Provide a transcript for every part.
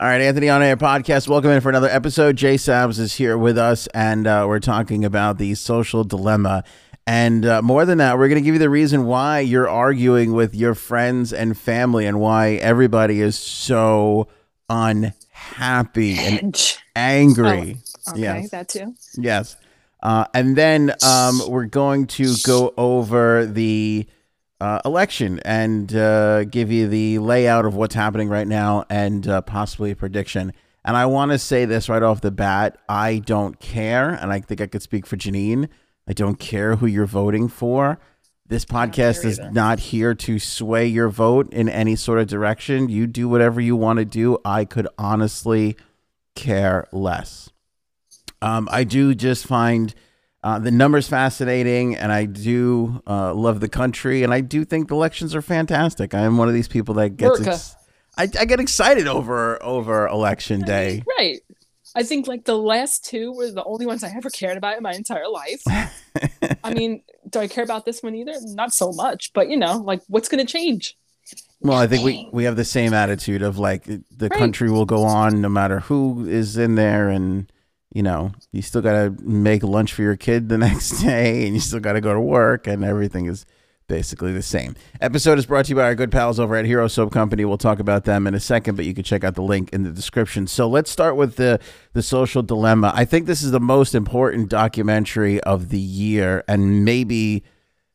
All right, Anthony on Air podcast. Welcome in for another episode. Jay Sabs is here with us, and uh, we're talking about the social dilemma. And uh, more than that, we're going to give you the reason why you're arguing with your friends and family, and why everybody is so unhappy and angry. Oh, okay, yes. that too. Yes. Uh, and then um, we're going to go over the uh, election and uh, give you the layout of what's happening right now and uh, possibly a prediction. And I want to say this right off the bat I don't care. And I think I could speak for Janine. I don't care who you're voting for. This podcast is not here to sway your vote in any sort of direction. You do whatever you want to do. I could honestly care less. Um, I do just find uh, the numbers fascinating, and I do uh, love the country, and I do think the elections are fantastic. I am one of these people that gets ex- I, I, get excited over over election day. Right. I think like the last two were the only ones I ever cared about in my entire life. I mean, do I care about this one either? Not so much, but you know, like what's going to change? Well, I think we, we have the same attitude of like the right. country will go on no matter who is in there and you know, you still got to make lunch for your kid the next day and you still got to go to work and everything is basically the same. Episode is brought to you by our good pals over at Hero Soap Company. We'll talk about them in a second, but you can check out the link in the description. So let's start with the the social dilemma. I think this is the most important documentary of the year and maybe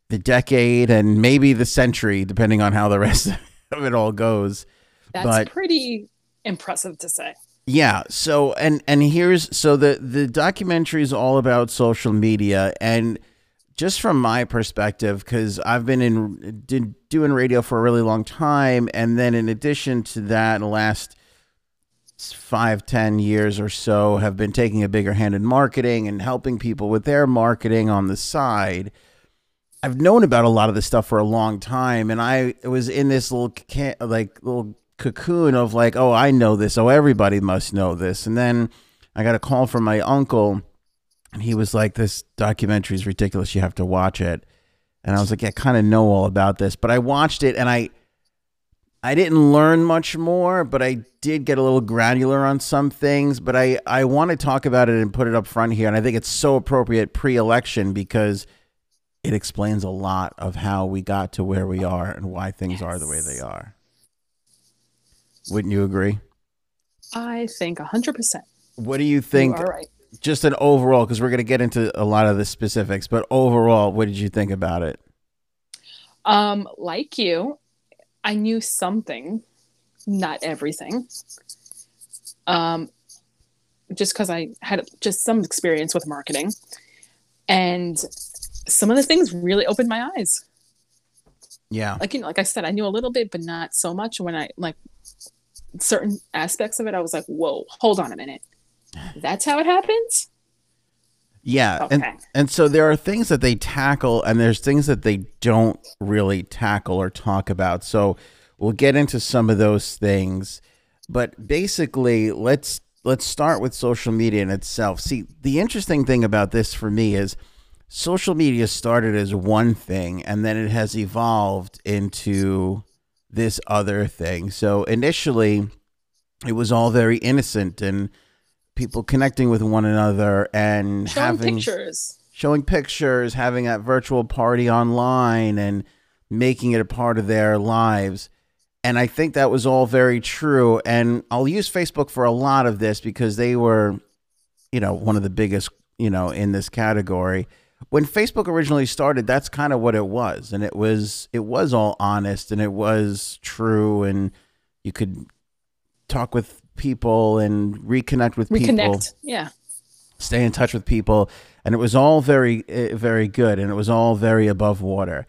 the decade and maybe the century depending on how the rest of it all goes. That's but, pretty impressive to say. Yeah. So and and here's so the the documentary is all about social media and just from my perspective because I've been in did, doing radio for a really long time and then in addition to that last five ten years or so have been taking a bigger hand in marketing and helping people with their marketing on the side. I've known about a lot of this stuff for a long time, and I was in this little like little cocoon of like, oh, I know this. Oh, everybody must know this. And then I got a call from my uncle, and he was like, this documentary is ridiculous. You have to watch it. And I was like, I kind of know all about this, but I watched it and I. I didn't learn much more, but I did get a little granular on some things. But I, I want to talk about it and put it up front here. And I think it's so appropriate pre election because it explains a lot of how we got to where we are and why things yes. are the way they are. Wouldn't you agree? I think 100%. What do you think? You right. Just an overall, because we're going to get into a lot of the specifics, but overall, what did you think about it? Um, like you, I knew something, not everything. Um, just because I had just some experience with marketing, and some of the things really opened my eyes. Yeah, like you know, like I said, I knew a little bit, but not so much. When I like certain aspects of it, I was like, whoa, hold on a minute. That's how it happens? Yeah. Okay. And and so there are things that they tackle and there's things that they don't really tackle or talk about. So we'll get into some of those things. But basically, let's let's start with social media in itself. See, the interesting thing about this for me is social media started as one thing and then it has evolved into this other thing. So initially, it was all very innocent and people connecting with one another and showing having pictures, showing pictures, having that virtual party online, and making it a part of their lives. And I think that was all very true. And I'll use Facebook for a lot of this because they were, you know, one of the biggest, you know, in this category when Facebook originally started, that's kind of what it was, and it was it was all honest and it was true, and you could talk with people and reconnect with reconnect. people. Yeah, stay in touch with people, and it was all very eh, very good, and it was all very above water.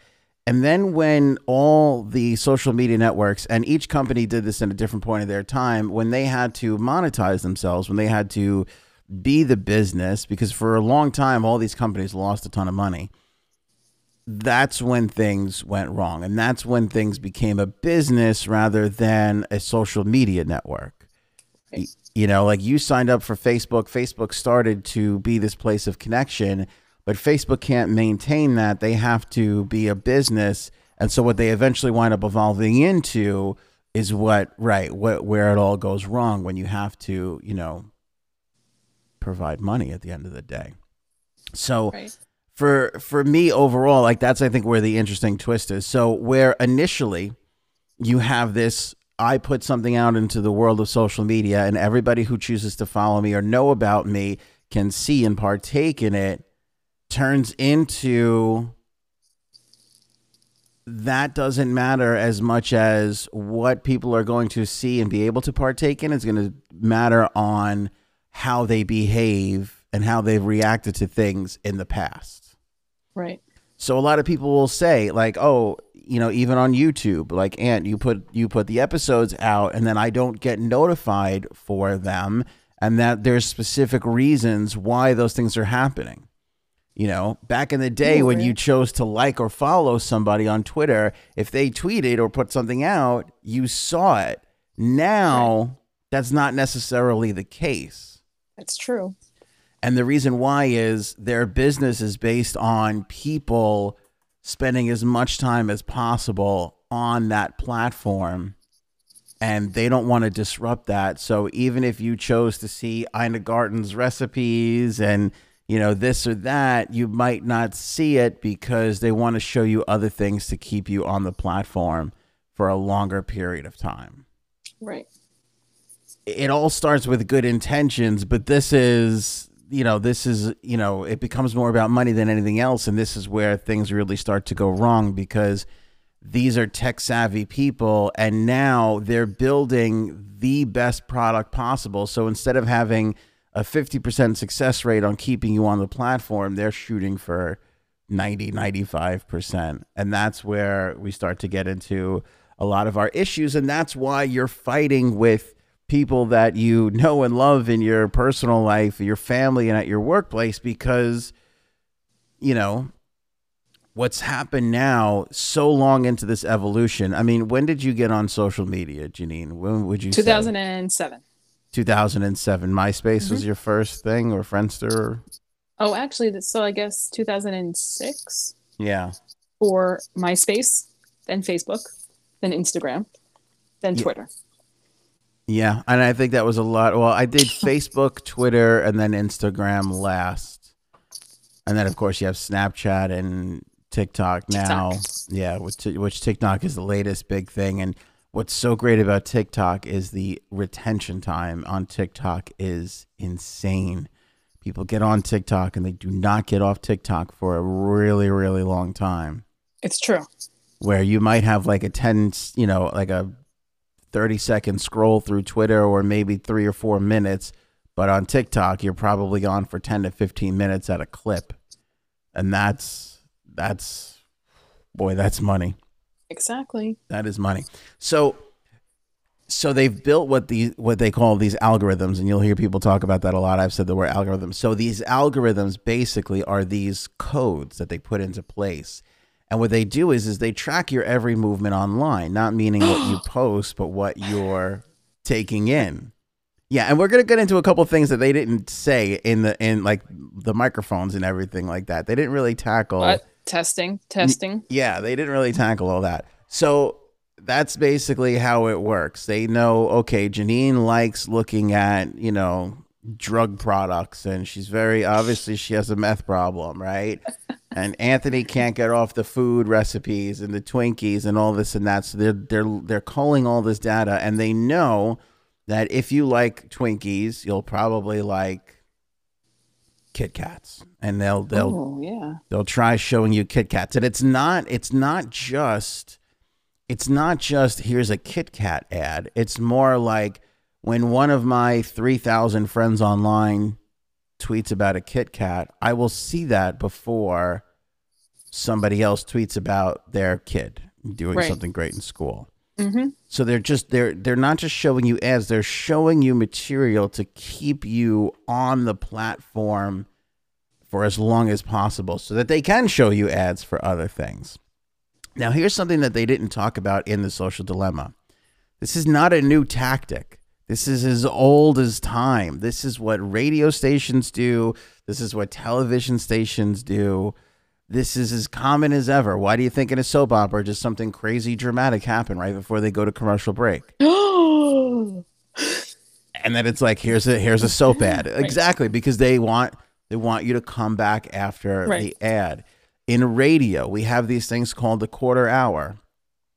And then when all the social media networks and each company did this in a different point of their time, when they had to monetize themselves, when they had to be the business because for a long time all these companies lost a ton of money. That's when things went wrong and that's when things became a business rather than a social media network. You know like you signed up for facebook. Facebook started to be this place of connection but facebook can't maintain that. They have to be a business and so what they eventually wind up evolving into is what right what where it all goes wrong when you have to you know provide money at the end of the day. So Right. for for me overall like that's i think where the interesting twist is. So where initially you have this i put something out into the world of social media and everybody who chooses to follow me or know about me can see and partake in it turns into that doesn't matter as much as what people are going to see and be able to partake in. Is going to matter on how they behave and how they've reacted to things in the past. Right. So a lot of people will say like, "Oh, you know, even on YouTube, like Ant, you put you put the episodes out and then I don't get notified for them and that there's specific reasons why those things are happening." You know, back in the day Yeah, when right. you chose to like or follow somebody on Twitter, if they tweeted or put something out, you saw it. Now, that's not necessarily the case. That's true. And the reason why is their business is based on people spending as much time as possible on that platform. And they don't want to disrupt that. So even if you chose to see Ina Garten's recipes and, you know, this or that, you might not see it because they want to show you other things to keep you on the platform for a longer period of time Right. It all starts with good intentions, but this is, you know, this is, you know, it becomes more about money than anything else. And this is where things really start to go wrong because these are tech savvy people and now they're building the best product possible. So instead of having a 50% success rate on keeping you on the platform, they're shooting for 90, 95%. And that's where we start to get into a lot of our issues. And that's why you're fighting with people that you know and love in your personal life, your family, and at your workplace because, you know, what's happened now so long into this evolution. I mean, when did you get on social media, Janine? When would you say? 2007. 2007. MySpace Mm-hmm. was your first thing or Friendster? Or... Oh, actually, so I guess 2006 Yeah. for MySpace, then Facebook, then Instagram, then. Twitter. Yeah, and I think that was a lot. Well, I did Facebook, Twitter, and then Instagram last, and then of course you have Snapchat and TikTok now. Yeah, which which TikTok is the latest big thing. And what's so great about TikTok is the retention time on TikTok is insane. People get on TikTok and they do not get off TikTok for a really really long time It's true. where you might have like a 10 you know like a 30 second scroll through twitter or maybe three or four minutes but on tiktok you're probably on for 10 to 15 minutes at a clip. And that's that's boy that's money. Exactly. that is money. So so they've built what the what they call these algorithms and you'll hear people talk about that a lot. I've said the word algorithms. So these algorithms basically are these codes that they put into place and what they do is is they track your every movement online not meaning what you post but what you're taking in yeah and we're going to get into a couple things that they didn't say in the in like the microphones and everything like that they didn't really tackle But testing, testing. yeah, they didn't really tackle all that. So that's basically how it works. They know, okay, Janine likes looking at, you know, drug products and she's very obviously she has a meth problem, right? and Anthony can't get off the food recipes and the Twinkies and all this and that. So they're they're they're calling all this data and they know that if you like Twinkies, you'll probably like Kit Kats. And they'll they'll oh, yeah. they'll try showing you Kit Kats, and it's not it's not just it's not just here's a Kit Kat ad. It's more like when one of my three thousand friends online tweets about a Kit Kat, I will see that before somebody else tweets about their kid doing Right. something great in school. hmm So they're just they're they're not just showing you ads, they're showing you material to keep you on the platform for as long as possible so that they can show you ads for other things. Now here's something that they didn't talk about in the social dilemma. This is not a new tactic. This is as old as time. This is what radio stations do. This is what television stations do. this is as common as ever. Why do you think in a soap opera just something crazy dramatic happen right before they go to commercial break? and then it's like here's a here's a soap ad. Right. Exactly, because they want they want you to come back after Right. the ad. In radio, we have these things called the quarter hour.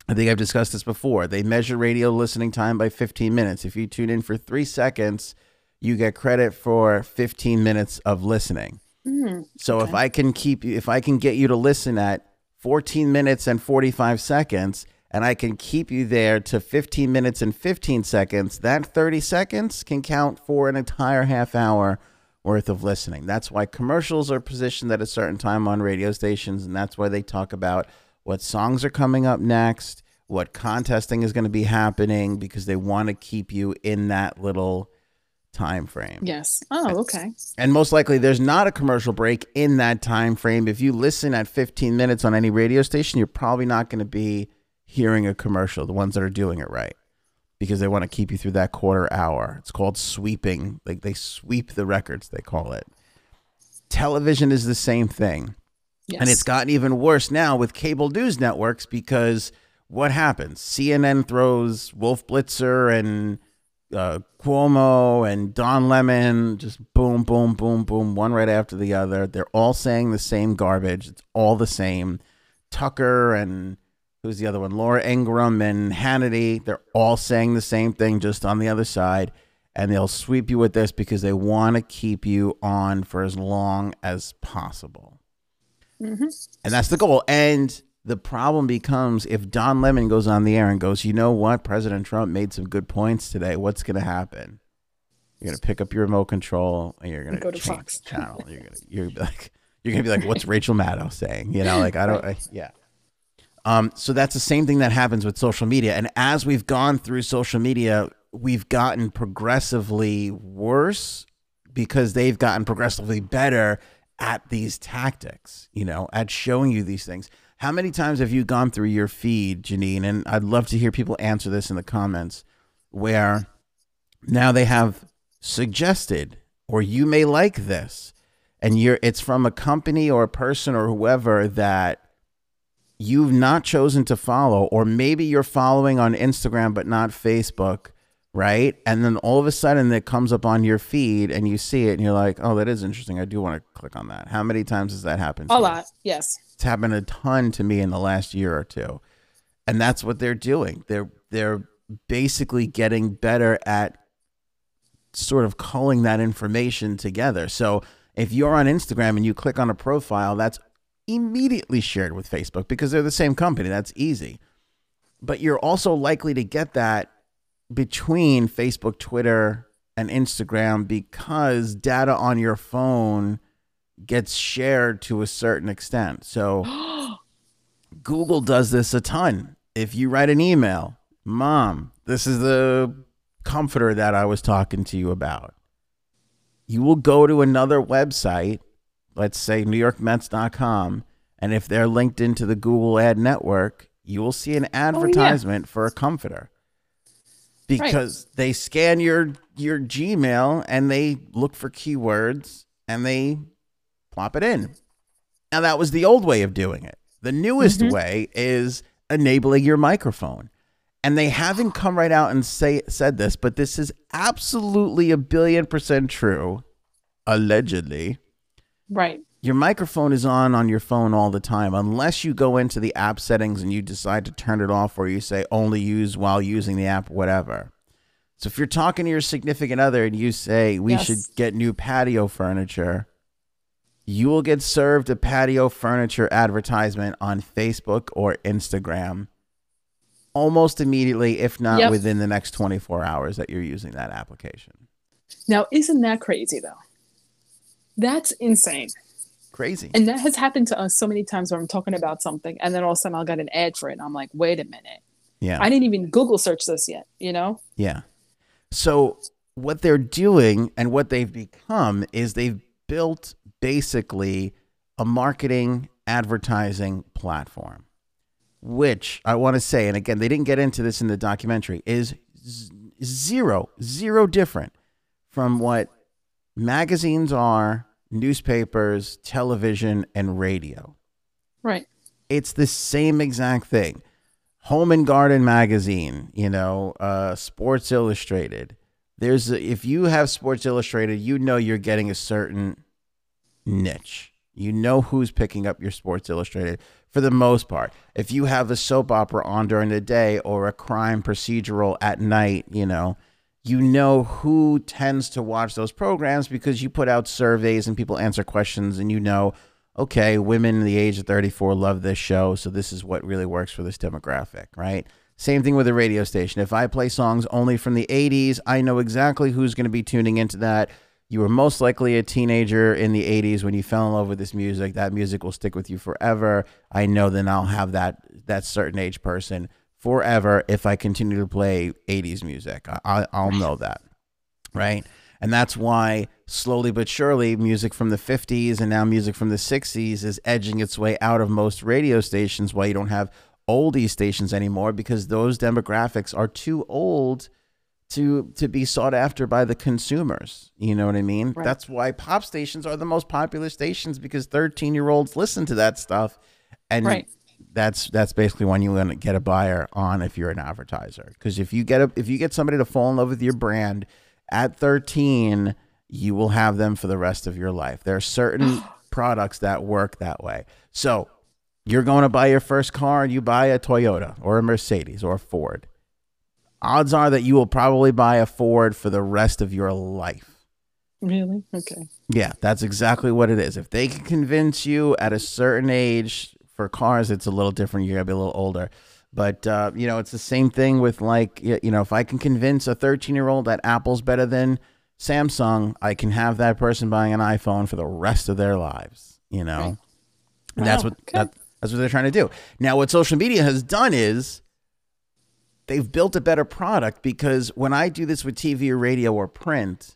I think I've discussed this before. They measure radio listening time by 15 minutes. If you tune in for 3 seconds, you get credit for 15 minutes of listening. Mm, So if I can keep you, if I can get you to listen at 14 minutes and 45 seconds, and I can keep you there to 15 minutes and 15 seconds, that 30 seconds can count for an entire half hour worth of listening. That's why commercials are positioned at a certain time on radio stations, and that's why they talk about what songs are coming up next, what contesting is going to be happening, because they want to keep you in that little time frame yes. Oh, okay. and most likely there's not a commercial break in that time frame if you listen at 15 minutes on any radio station you're probably not going to be hearing a commercial the ones that are doing it right because they want to keep you through that quarter hour. It's called sweeping like they sweep the records they call it. Television is the same thing Yes. and it's gotten even worse now with cable news networks because what happens? CNN throws Wolf Blitzer and uh, Cuomo and Don Lemon, just boom, boom, boom, boom, one right after the other. They're all saying the same garbage. It's all the same. Tucker and who's the other one? Laura Ingraham and Hannity. They're all saying the same thing, just on the other side. And they'll sweep you with this because they want to keep you on for as long as possible. Hmm And that's the goal. And the problem becomes if Don Lemon goes on the air and goes, you know what, President Trump made some good points today. What's going to happen? You're going to pick up your remote control and you're going to Go to Fox. channel. You're going to you're gonna be like you're going to be like, what's Rachel Maddow saying? You know, like I don't, I, yeah. Um, so that's the same thing that happens with social media. And as we've gone through social media, we've gotten progressively worse because they've gotten progressively better at these tactics, you know, at showing you these things. How many times have you gone through your feed, Janine? And I'd love to hear people answer this in the comments where now they have suggested or you may like this and you're it's from a company or a person or whoever that you've not chosen to follow or maybe you're following on Instagram but not Facebook, right? And then all of a sudden it comes up on your feed and you see it and you're like, "Oh, that is interesting. I do want to click on that." How many times has that happened? to A lot. Yes. It's happened a ton to me in the last year or two. And that's what they're doing. They're they're basically getting better at sort of culling that information together. So if you're on Instagram and you click on a profile, that's immediately shared with Facebook because they're the same company. That's easy. But you're also likely to get that between Facebook, Twitter, and Instagram because data on your phone gets shared to a certain extent. So Google does this a ton. If you write an email, Mom, this is the comforter that I was talking to you about. You will go to another website, let's say NewYorkMets.com, and if they're linked into the Google ad network, you will see an oh, advertisement for a comforter because they scan your your Gmail and they look for keywords and they plop it in. Now that was the old way of doing it. The newest Mhm. way is enabling your microphone. And they haven't come right out and say said this, but this is absolutely a billion percent true, allegedly. Right. Your microphone is on on your phone all the time unless you go into the app settings and you decide to turn it off or you say only use while using the app whatever. So if you're talking to your significant other and you say we Yes. should get new patio furniture, you will get served a patio furniture advertisement on Facebook or Instagram almost immediately if not Yep. within the next 24 hours that you're using that application. Now, isn't that crazy though? That's insane. Crazy. And that has happened to us so many times where I'm talking about something and then all of a sudden I'll get an ad for it. And I'm like, wait a minute. yeah. I didn't even Google search this yet, you know? Yeah. So what they're doing and what they've become is they've built basically a marketing advertising platform, which I want to say, and again, they didn't get into this in the documentary, is zero, zero different from what magazines are, newspapers, television, and radio. Right. It's the same exact thing. Home and Garden magazine, you know, uh, Sports Illustrated. There's a, if you have Sports Illustrated, you know you're getting a certain niche. You know who's picking up your Sports Illustrated for the most part. If you have a soap opera on during the day or a crime procedural at night, you know, you know who tends to watch those programs because you put out surveys and people answer questions and you know okay, women in the age of 34 love this show, so this is what really works for this demographic, right? Same thing with a radio station. If I play songs only from the 80s, I know exactly who's going to be tuning into that. You were most likely a teenager in the 80s when you fell in love with this music. That music will stick with you forever. I know then I'll have that that certain age person forever if I continue to play 80s music. I, I'll know that, right? And that's why slowly but surely music from the 50s and now music from the 60s is edging its way out of most radio stations why you don't have oldie stations anymore because those demographics are too old to to be sought after by the consumers. You know what I mean? Right. That's why pop stations are the most popular stations because 13-year-olds listen to that stuff and right. That's that's basically when you're going to get a buyer on if you're an advertiser because if you get a if you get somebody to fall in love with your brand at 13, you will have them for the rest of your life. There are certain products that work that way. So you're going to buy your first car and you buy a Toyota or a Mercedes or a Ford. Odds are that you will probably buy a Ford for the rest of your life. Really? Okay. Yeah, that's exactly what it is. If they can convince you at a certain age for cars, it's a little different. You gotta be a little older. But uh, you know, it's the same thing with like you know, if I can convince a 13 year old that Apple's better than Samsung, I can have that person buying an iPhone for the rest of their lives. You know, right. and that's what that, that's what they're trying to do. Now, what social media has done is they've built a better product because when I do this with TV or radio or print,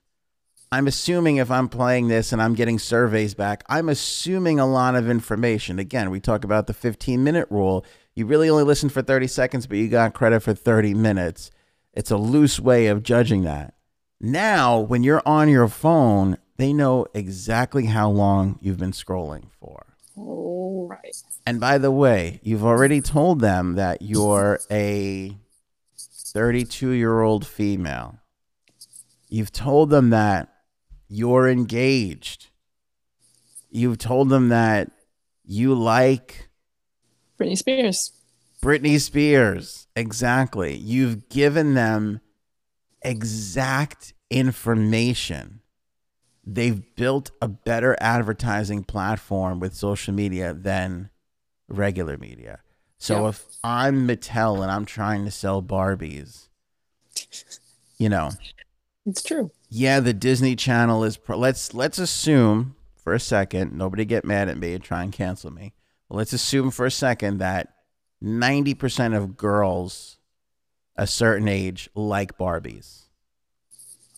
I'm assuming if I'm playing this and I'm getting surveys back, I'm assuming a lot of information. Again, we talk about the 15 minute rule you really only listen for 30 seconds, but you got credit for 30 minutes. It's a loose way of judging that. Now, when you're on your phone, they know exactly how long you've been scrolling for. All right. And by the way, you've already told them that you're a 32 year old female. You've told them that you're engaged. You've told them that you like Britney Spears. Britney Spears. Exactly. You've given them exact information. They've built a better advertising platform with social media than regular media. So yeah. if I'm Mattel and I'm trying to sell Barbies, you know, it's true. Yeah, the Disney Channel is. Pro- let's let's assume for a second. Nobody get mad at me and try and cancel me let's assume for a second that 90% of girls a certain age like Barbies.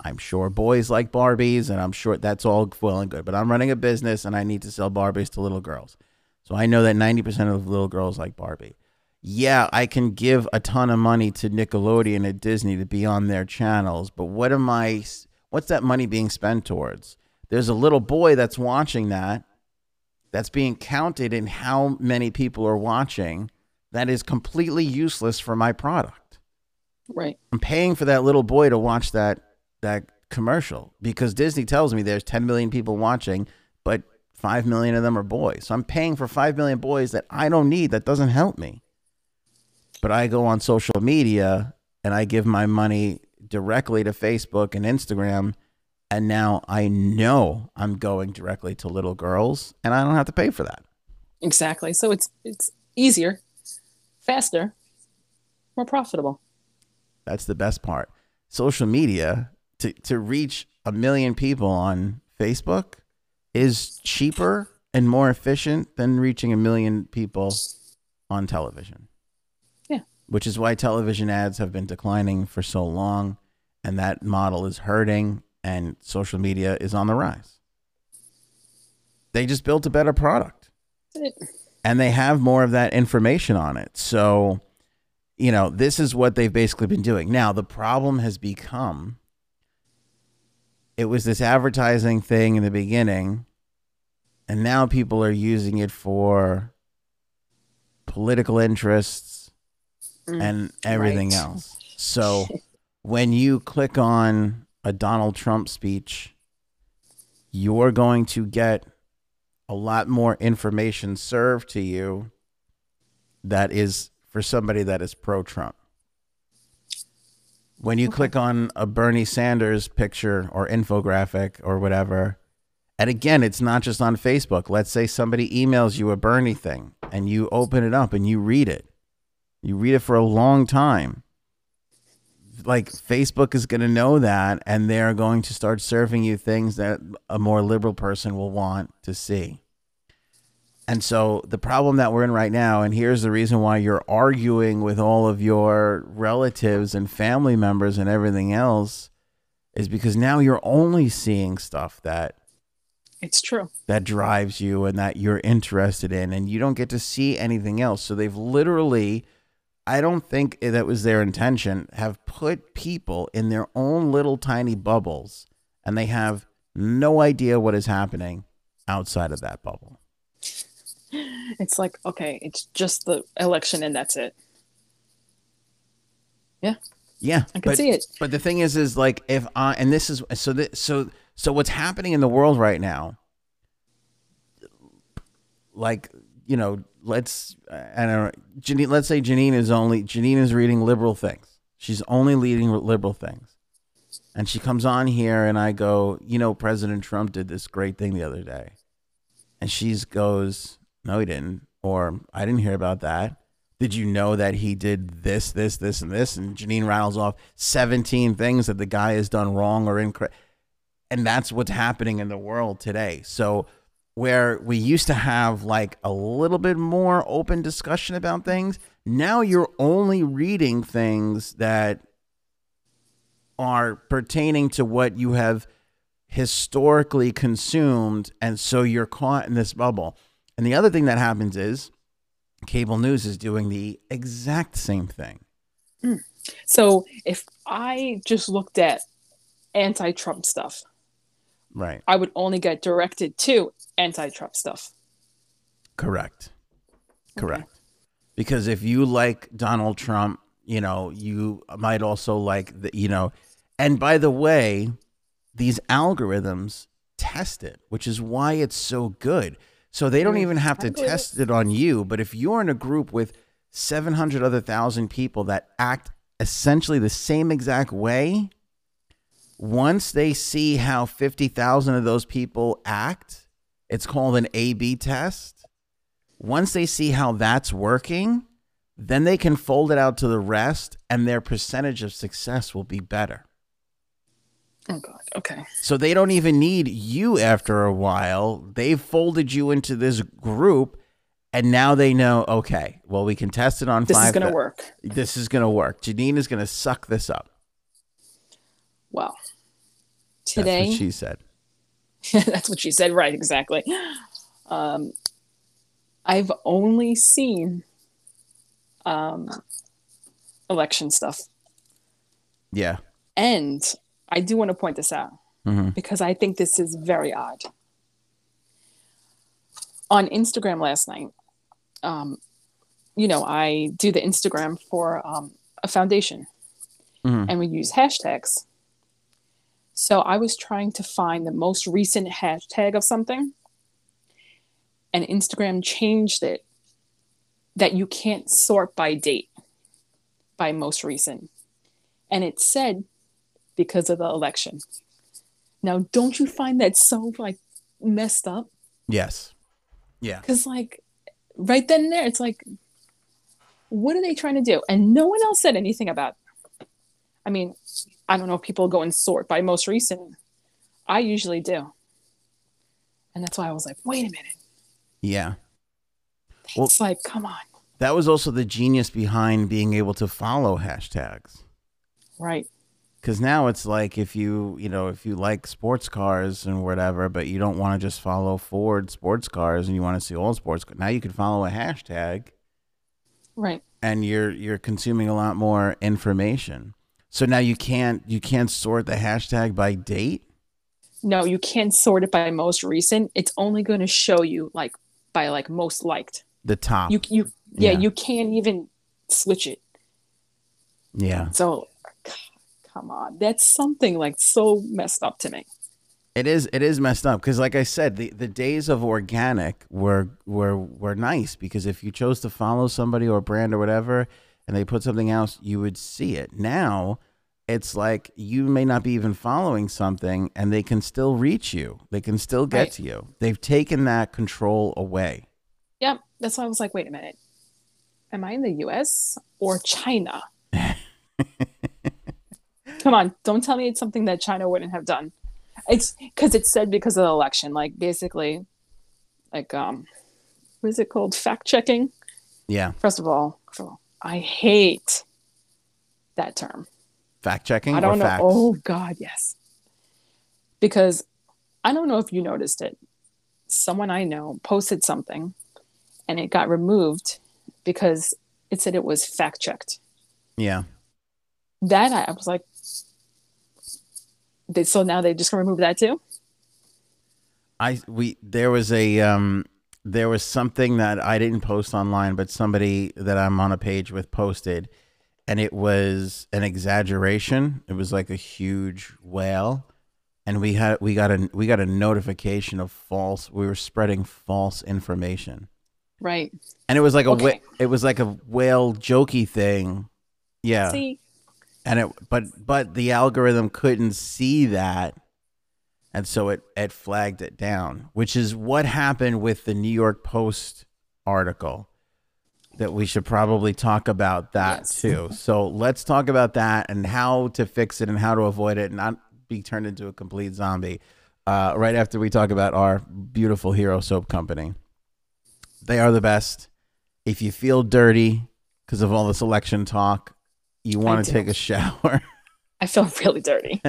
I'm sure boys like Barbies, and I'm sure that's all well and good. But I'm running a business and I need to sell Barbies to little girls. So I know that 90% of little girls like Barbie. Yeah, I can give a ton of money to Nickelodeon and Disney to be on their channels, but what am I what's that money being spent towards? There's a little boy that's watching that that's being counted in how many people are watching that is completely useless for my product. Right. I'm paying for that little boy to watch that that commercial because Disney tells me there's 10 million people watching, but 5 million of them are boys. So I'm paying for 5 million boys that I don't need that doesn't help me. But I go on social media and I give my money directly to Facebook and Instagram and now I know I'm going directly to little girls and I don't have to pay for that. Exactly. So it's it's easier, faster, more profitable. That's the best part. Social media to to reach a million people on Facebook is cheaper and more efficient than reaching a million people on television. Which is why television ads have been declining for so long and that model is hurting and social media is on the rise. They just built a better product. And they have more of that information on it. So, you know, this is what they've basically been doing. Now, the problem has become it was this advertising thing in the beginning, and now people are using it for political interests, Mm, and everything right. else. So when you click on a Donald Trump speech, you're going to get a lot more information served to you that is for somebody that is pro Trump. When you Okay. click on a Bernie Sanders picture or infographic or whatever, and again, it's not just on Facebook. Let's say somebody emails you a Bernie thing and you open it up and you read it. You read it for a long time. Like Facebook is going to know that and they're going to start serving you things that a more liberal person will want to see. And so the problem that we're in right now, and here's the reason why you're arguing with all of your relatives and family members and everything else, is because now you're only seeing stuff that It's true. that drives you and that you're interested in and you don't get to see anything else so they've literally i don't think that was their intention have put people in their own little tiny bubbles and they have no idea what is happening outside of that bubble It's like, okay, it's just the election and that's it. yeah Yeah. I can but, see it. but the thing is is like if i and this is so that so so what's happening in the world right now like you know let's i don't know janine let's say janine is only janine is reading liberal things. She's only reading liberal things. And she comes on here and i go you know president trump did this great thing the other day. And she goes no he didn't or i didn't hear about that. Did you know that he did this this this and this? And janine rattles off 17 things that the guy has done wrong or incorrect. And that's what's happening in the world today. So where we used to have like a little bit more open discussion about things. Now you're only reading things that are pertaining to what you have historically consumed and so you're caught in this bubble. And the other thing that happens is cable news is doing the exact same thing. Hmm. So if I just looked at anti Trump stuff, right. I would only get directed to anti Trump stuff. Correct. Correct. Because if you like Donald Trump, you know, you might also like the, you know, and by the way, these algorithms test it, which is why it's so good. So they don't even have to I believe it. test it on you, but if you're in a group with 700 other thousand people that act essentially the same exact way, once they see how 50,000 of those people act, it's called an A B test. Once they see how that's working, then they can fold it out to the rest and their percentage of success will be better. Oh, God. Okay. So they don't even need you after a while. They've folded you into this group and now they know, okay, well, we can test it on This five. is going to work. This is going to work. Janine is going to suck this up. Well, That's today, what she said. that's what she said. Right. Exactly. Um, I've only seen um, election stuff. Yeah. And I do want to point this out hmm because I think this is very odd. On Instagram last night, um, you know, I do the Instagram for um, a foundation Mhm. and we use hashtags. So I was trying to find the most recent hashtag of something, and Instagram changed it that you can't sort by date by most recent. And it said because of the election. Now, don't you find that so like messed up? Yes. Yeah. Because like right then and there, it's like, what are they trying to do? And no one else said anything about. It. I mean, I don't know if people go and sort by most recent. I usually do, and that's why I was like, wait a minute. Yeah. Well- like, come on, That was also the genius behind being able to follow hashtags. right? Because now it's like if you, you know, if you like sports cars and whatever, but you don't want to just follow Ford sports cars and you want to see all sports cars, now you can follow a hashtag Right. and you're you're consuming a lot more information. So now you can't you can't sort the hashtag by date. No, you can't sort it by most recent. It's only going to show you like by like most liked. The top. You you yeah, Yeah. you can't even switch it. Yeah. So come on. That's something like so messed up to me. It is it is messed up because like I said, the, the days of organic were were were nice because if you chose to follow somebody or brand or whatever and they put something else, you would see it. Now it's like you may not be even following something and they can still reach you. They can still get Right. to you. They've taken that control away. Yep. That's why I was like, wait a minute. Am I in the US or China? Come on, don't tell me it's something that China wouldn't have done. It's because it's said because of the election, like basically, like um, what is it called? Fact checking. Yeah. First of all, first of all, I hate that term. Fact checking I don't know. facts? Oh God, yes. Because I don't know if you noticed it. Someone I know posted something, and it got removed because it said it was fact checked. Yeah. That I, I was like, they, so now they just gonna remove that too? I we there was a um there was something that I didn't post online, but somebody that I'm on a page with posted, and it was an exaggeration. It was like a huge whale, and we had we got a we got a notification of false. We were spreading false information, Right. and it was like a wha- Okay. it was like a whale jokey thing. Yeah, See, and it but but the algorithm couldn't see that and so it it flagged it down which is what happened with the new york post article that we should probably talk about that Yes. too. So let's talk about that and how to fix it and how to avoid it and not be turned into a complete zombie uh, right after we talk about our beautiful hero soap company. They are the best. If you feel dirty because of all this election talk you want to take a shower I feel really dirty.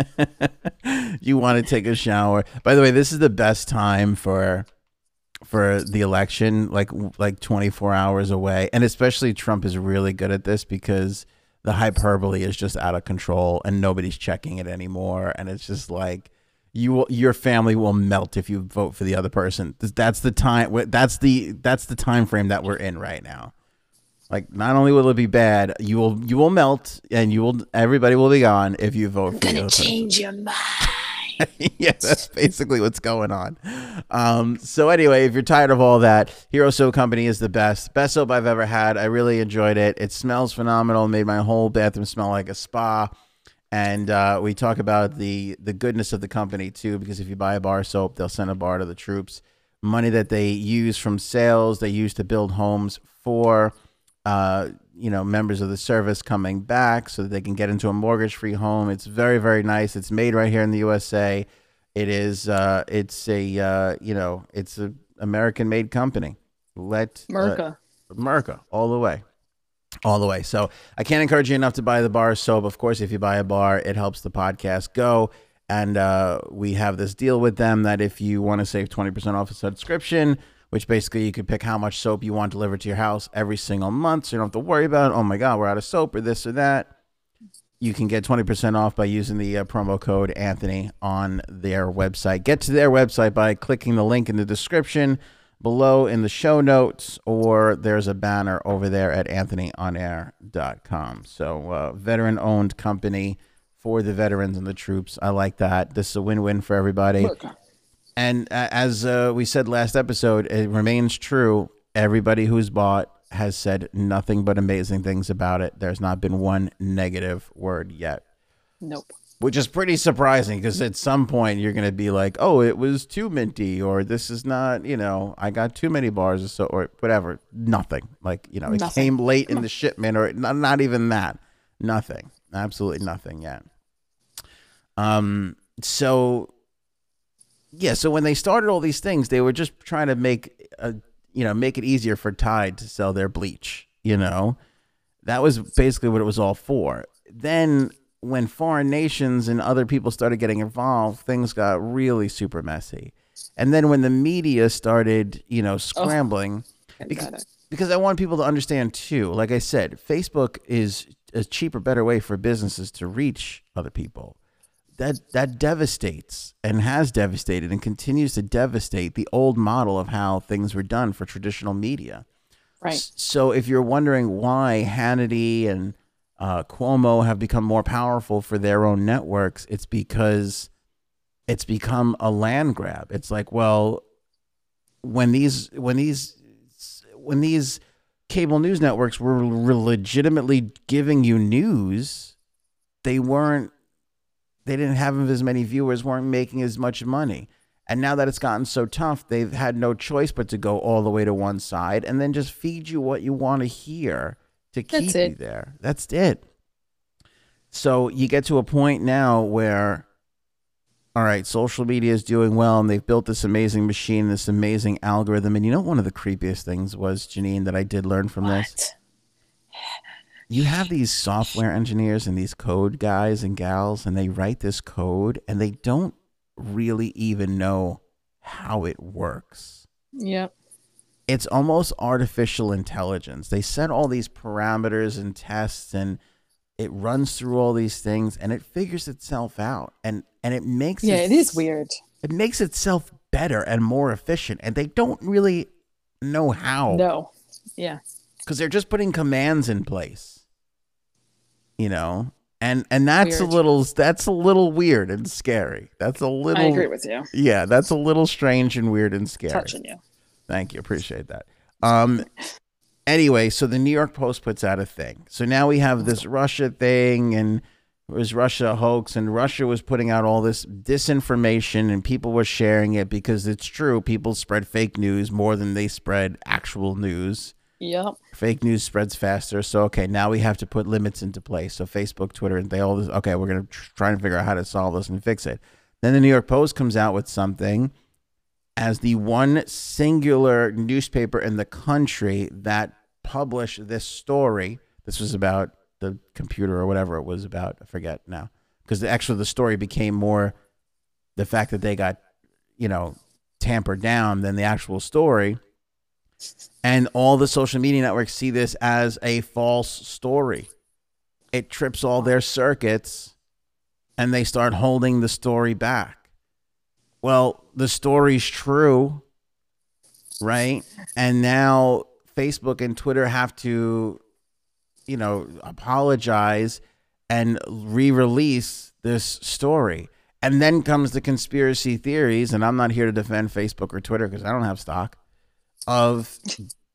you want to take a shower. By the way, this is the best time for for the election, like like 24 hours away. And especially Trump is really good at this because the hyperbole is just out of control and nobody's checking it anymore and it's just like you will, your family will melt if you vote for the other person. That's the time that's the that's the time frame that we're in right now. Like not only will it be bad, you will you will melt and you will everybody will be gone if you vote for the other person. change your mind. yeah, that's basically what's going on. Um, so anyway, if you're tired of all that, Hero Soap Company is the best. Best soap I've ever had. I really enjoyed it. It smells phenomenal. Made my whole bathroom smell like a spa. And uh, we talk about the the goodness of the company too, because if you buy a bar soap, they'll send a bar to the troops. Money that they use from sales, they use to build homes for uh, you know, members of the service coming back so that they can get into a mortgage-free home. It's very, very nice. It's made right here in the USA. It is. Uh, it's a. Uh, you know, it's a American-made company. Let uh, Merca. America all the way. All the way. So I can't encourage you enough to buy the bar soap. Of course, if you buy a bar, it helps the podcast go. And uh, we have this deal with them that if you want to save 20% off a subscription, which basically you could pick how much soap you want delivered to your house every single month. So you don't have to worry about, oh my God, we're out of soap or this or that. You can get 20% off by using the uh, promo code Anthony on their website. Get to their website by clicking the link in the description below in the show notes, or there's a banner over there at anthonyonair.com. So, uh, veteran owned company for the veterans and the troops. I like that. This is a win win for everybody. Merca. And uh, as uh, we said last episode, it remains true. Everybody who's bought has said nothing but amazing things about it. There's not been one negative word yet, Nope. which is pretty surprising because at some point you're going to be like, oh, it was too minty, or this is not, you know, I got too many bars or so, or whatever. Nothing. Like, you know, it Nothing. came late in the shipment, or not, not even that. Nothing. Absolutely nothing yet. Um, so yeah, so when they started all these things, they were just trying to make a you know, make it easier for Tide to sell their bleach, you know. That was basically what it was all for. Then when foreign nations and other people started getting involved, things got really super messy. And then when the media started, you know, oh, scrambling because, Got it. because I want people to understand too. Like I said, Facebook is a cheaper, better way for businesses to reach other people. That that devastates and has devastated and continues to devastate the old model of how things were done for traditional media. Right. So if you're wondering why Hannity and uh, Cuomo have become more powerful for their own networks, it's because it's become a land grab. It's like, well, when these when these when these cable news networks were legitimately giving you news, they weren't they didn't have as many viewers, weren't making as much money. And now that it's gotten so tough, they've had no choice but to go all the way to one side and then just feed you what you want to hear to keep you there. That's it. So you get to a point now where, all right, social media is doing well and they've built this amazing machine, this amazing algorithm. And you know, one of the creepiest things was, Janine, that I did learn from this? You have these software engineers and these code guys and gals and they write this code and they don't really even know how it works Yep. it's almost artificial intelligence they set all these parameters and tests and it runs through all these things and it figures itself out and and it makes Yeah, it, it is weird. it makes itself better and more efficient and they don't really know how No. Yeah. because they're just putting commands in place you know? And and that's Weird. a little that's a little weird and scary. That's a little I agree with you. yeah that's a little strange and weird and scary. Touching you. thank you. Appreciate that. Um anyway so the new york post puts out a thing. So now we have this russia thing and it was russia a hoax and russia was putting out all this disinformation and people were sharing it because it's true. People spread fake news more than they spread actual news Yep. fake news spreads faster. So okay, now we have to put limits into place. So Facebook, Twitter, and they all this. Okay, we're gonna tr- try and figure out how to solve this and fix it. Then the New York Post comes out with something as the one singular newspaper in the country that published this story. This was about the computer or whatever it was about. I forget now because actually the story became more the fact that they got you know tampered down than the actual story and all the social media networks see this as a false story. It trips all their circuits and they start holding the story back. Well, the story's true, right? And now Facebook and Twitter have to, you know, apologize and re release this story. And then comes the conspiracy theories. And I'm not here to defend Facebook or Twitter because I don't have stock of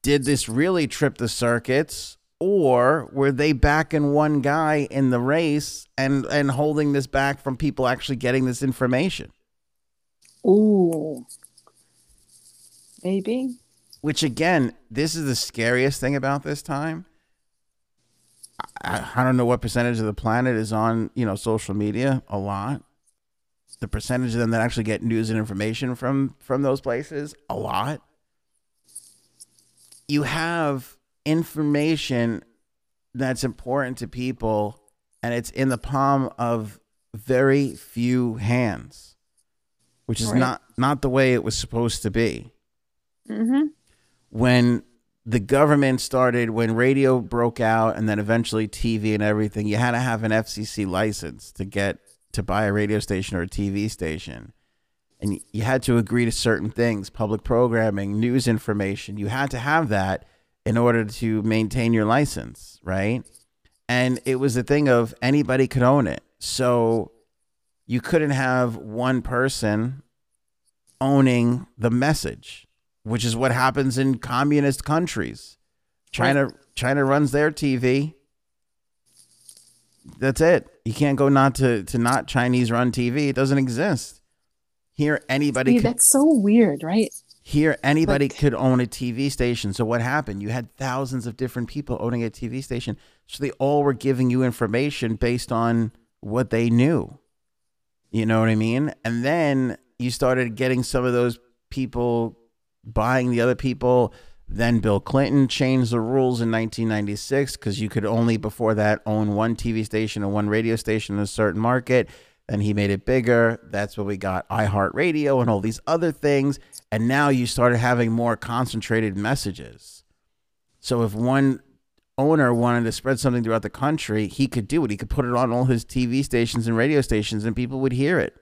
did this really trip the circuits or were they backing one guy in the race and and holding this back from people actually getting this information? Ooh. Maybe. which again this is the scariest thing about this time. I, I don't know what percentage of the planet is on you know social media. A lot. The percentage of them that actually get news and information from from those places. A lot you have information that's important to people and it's in the palm of very few hands which is Right. not not the way it was supposed to be Mm-hmm. when the government started when radio broke out and then eventually TV and everything you had to have an FCC license to get to buy a radio station or a TV station and you had to agree to certain things public programming news information. You had to have that in order to maintain your license right? And it was a thing of anybody could own it. So you couldn't have one person owning the message which is what happens in communist countries. China china runs their tv that's it. You can't go not to to not chinese run tv it doesn't exist here anybody See, could, that's so weird, right? here anybody like- could own a tv station. So what happened? You had thousands of different people owning a tv station. So they all were giving you information based on what they knew. You know what i mean? And then you started getting some of those people buying the other people. Then bill clinton changed the rules in 1996 because you could only before that own one tv station and one radio station in a certain market then he made it bigger that's when we got iheartradio and all these other things and now you started having more concentrated messages so if one owner wanted to spread something throughout the country he could do it he could put it on all his tv stations and radio stations and people would hear it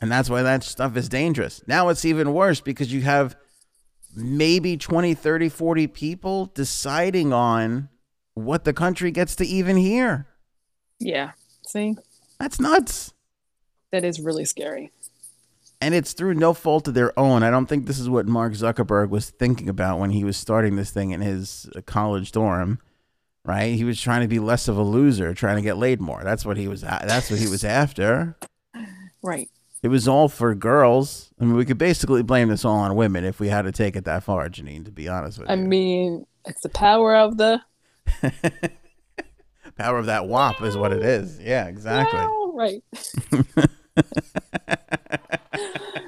and that's why that stuff is dangerous. Now it's even worse because you have maybe 20, 30, 40 people deciding on what the country gets to even hear. Yeah. See, That's nuts. that is really scary. And it's through no fault of their own. I don't think this is what Mark Zuckerberg was thinking about when he was starting this thing in his uh, college dorm, right? He was trying to be less of a loser, trying to get laid more. That's what he was. That's what he was after. Right. It was all for girls. I mean, we could basically blame this all on women if we had to take it that far, Janine. To be honest with I you, I mean, it's the power of the power of that WAP is what it is. Yeah, exactly. Well, right.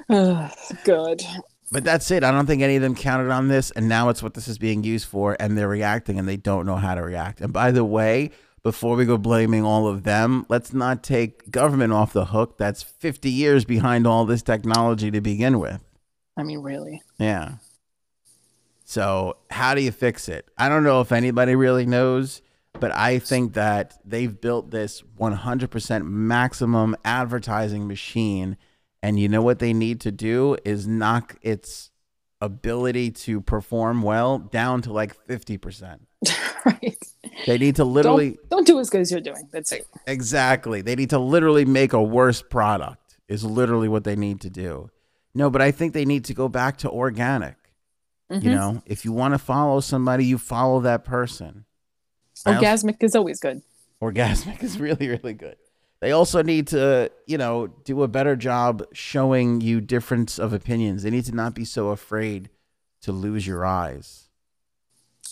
Ugh, Good. But that's it. I don't think any of them counted on this, and now it's what this is being used for, and they're reacting, and they don't know how to react. And by the way, before we go blaming all of them, let's not take government off the hook. That's 50 years behind all this technology to begin with. I mean, really. Yeah. So, how do you fix it? I don't know if anybody really knows, but I think that they've built this 100% maximum advertising machine. And you know what they need to do is knock its ability to perform well down to like 50%. right. They need to literally, Don't, don't do as good as you're doing. That's it. exactly, they need to literally make a worse product, is literally what they need to do. No, but I think they need to go back to organic. You Mhm. know, if you want to follow somebody, you follow that person. Also- Orgasmic is always good. Orgasmic is really, really good. They also need to, you know, do a better job showing you difference of opinions. They need to not be so afraid to lose your eyes.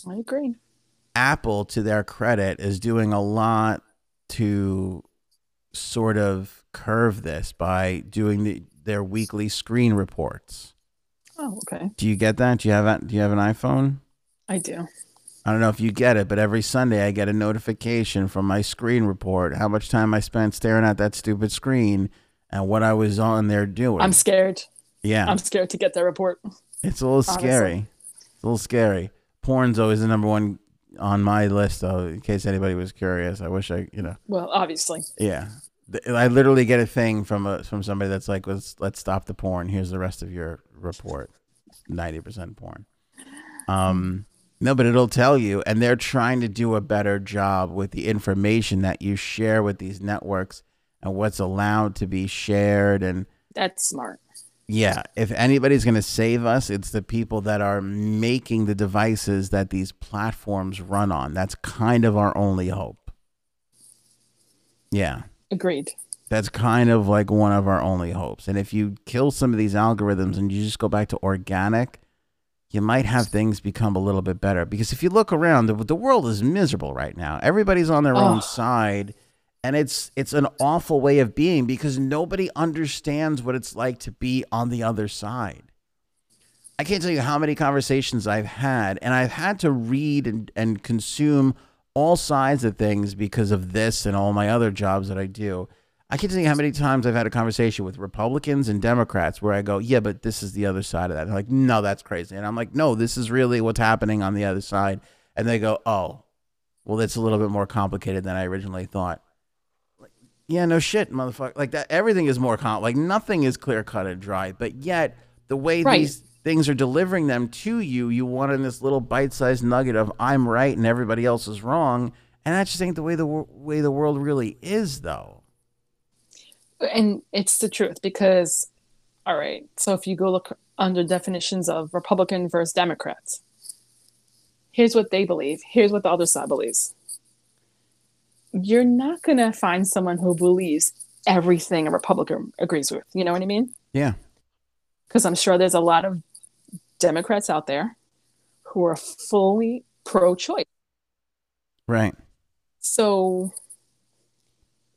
I agree. Apple, to their credit, is doing a lot to sort of curve this by doing the, their weekly screen reports. Oh, okay. Do you get that? Do you have a- do you have an iPhone? I do. I don't know if you get it, but every Sunday I get a notification from my screen report how much time I spent staring at that stupid screen and what I was on there doing. I'm scared. yeah, I'm scared to get that report. it's a little honestly. scary. It's a little scary. Porn's always the number one on my list, though. In case anybody was curious, I wish I, you know, Well, obviously. yeah. I literally get a thing from a from somebody that's like, let's let's stop the porn. Here's the rest of your report. Ninety percent porn. Um, no, but it'll tell you, and they're trying to do a better job with the information that you share with these networks and what's allowed to be shared. And That's smart. yeah, if anybody's going to save us, it's the people that are making the devices that these platforms run on. That's kind of our only hope. Yeah. Agreed. That's kind of like one of our only hopes. And if you kill some of these algorithms and you just go back to organic, you might have things become a little bit better. Because if you look around, the, the world is miserable right now. Everybody's on their own Oh. side, and it's it's an awful way of being because nobody understands what it's like to be on the other side. I can't tell you how many conversations I've had, and I've had to read and, and consume all sides of things because of this and all my other jobs that I do. I can't you how many times I've had a conversation with Republicans and Democrats where I go, yeah, but this is the other side of that. And they're like, no, that's crazy. And I'm like, no, this is really what's happening on the other side. And they go, oh, well, that's a little bit more complicated than I originally thought. Like, yeah, no shit, motherfucker. Like that, everything is more com. Like nothing is clear cut and dry. But yet, the way Right. these things are delivering them to you, you want in this little bite-sized nugget of I'm right and everybody else is wrong. And that just ain't the way the way the world really is, though. And it's the truth because, all right, so if you go look under definitions of Republican versus Democrats, here's what they believe, here's what the other side believes. You're not going to find someone who believes everything a Republican agrees with. You know what I mean? Yeah. Because I'm sure there's a lot of Democrats out there who are fully pro choice. Right. so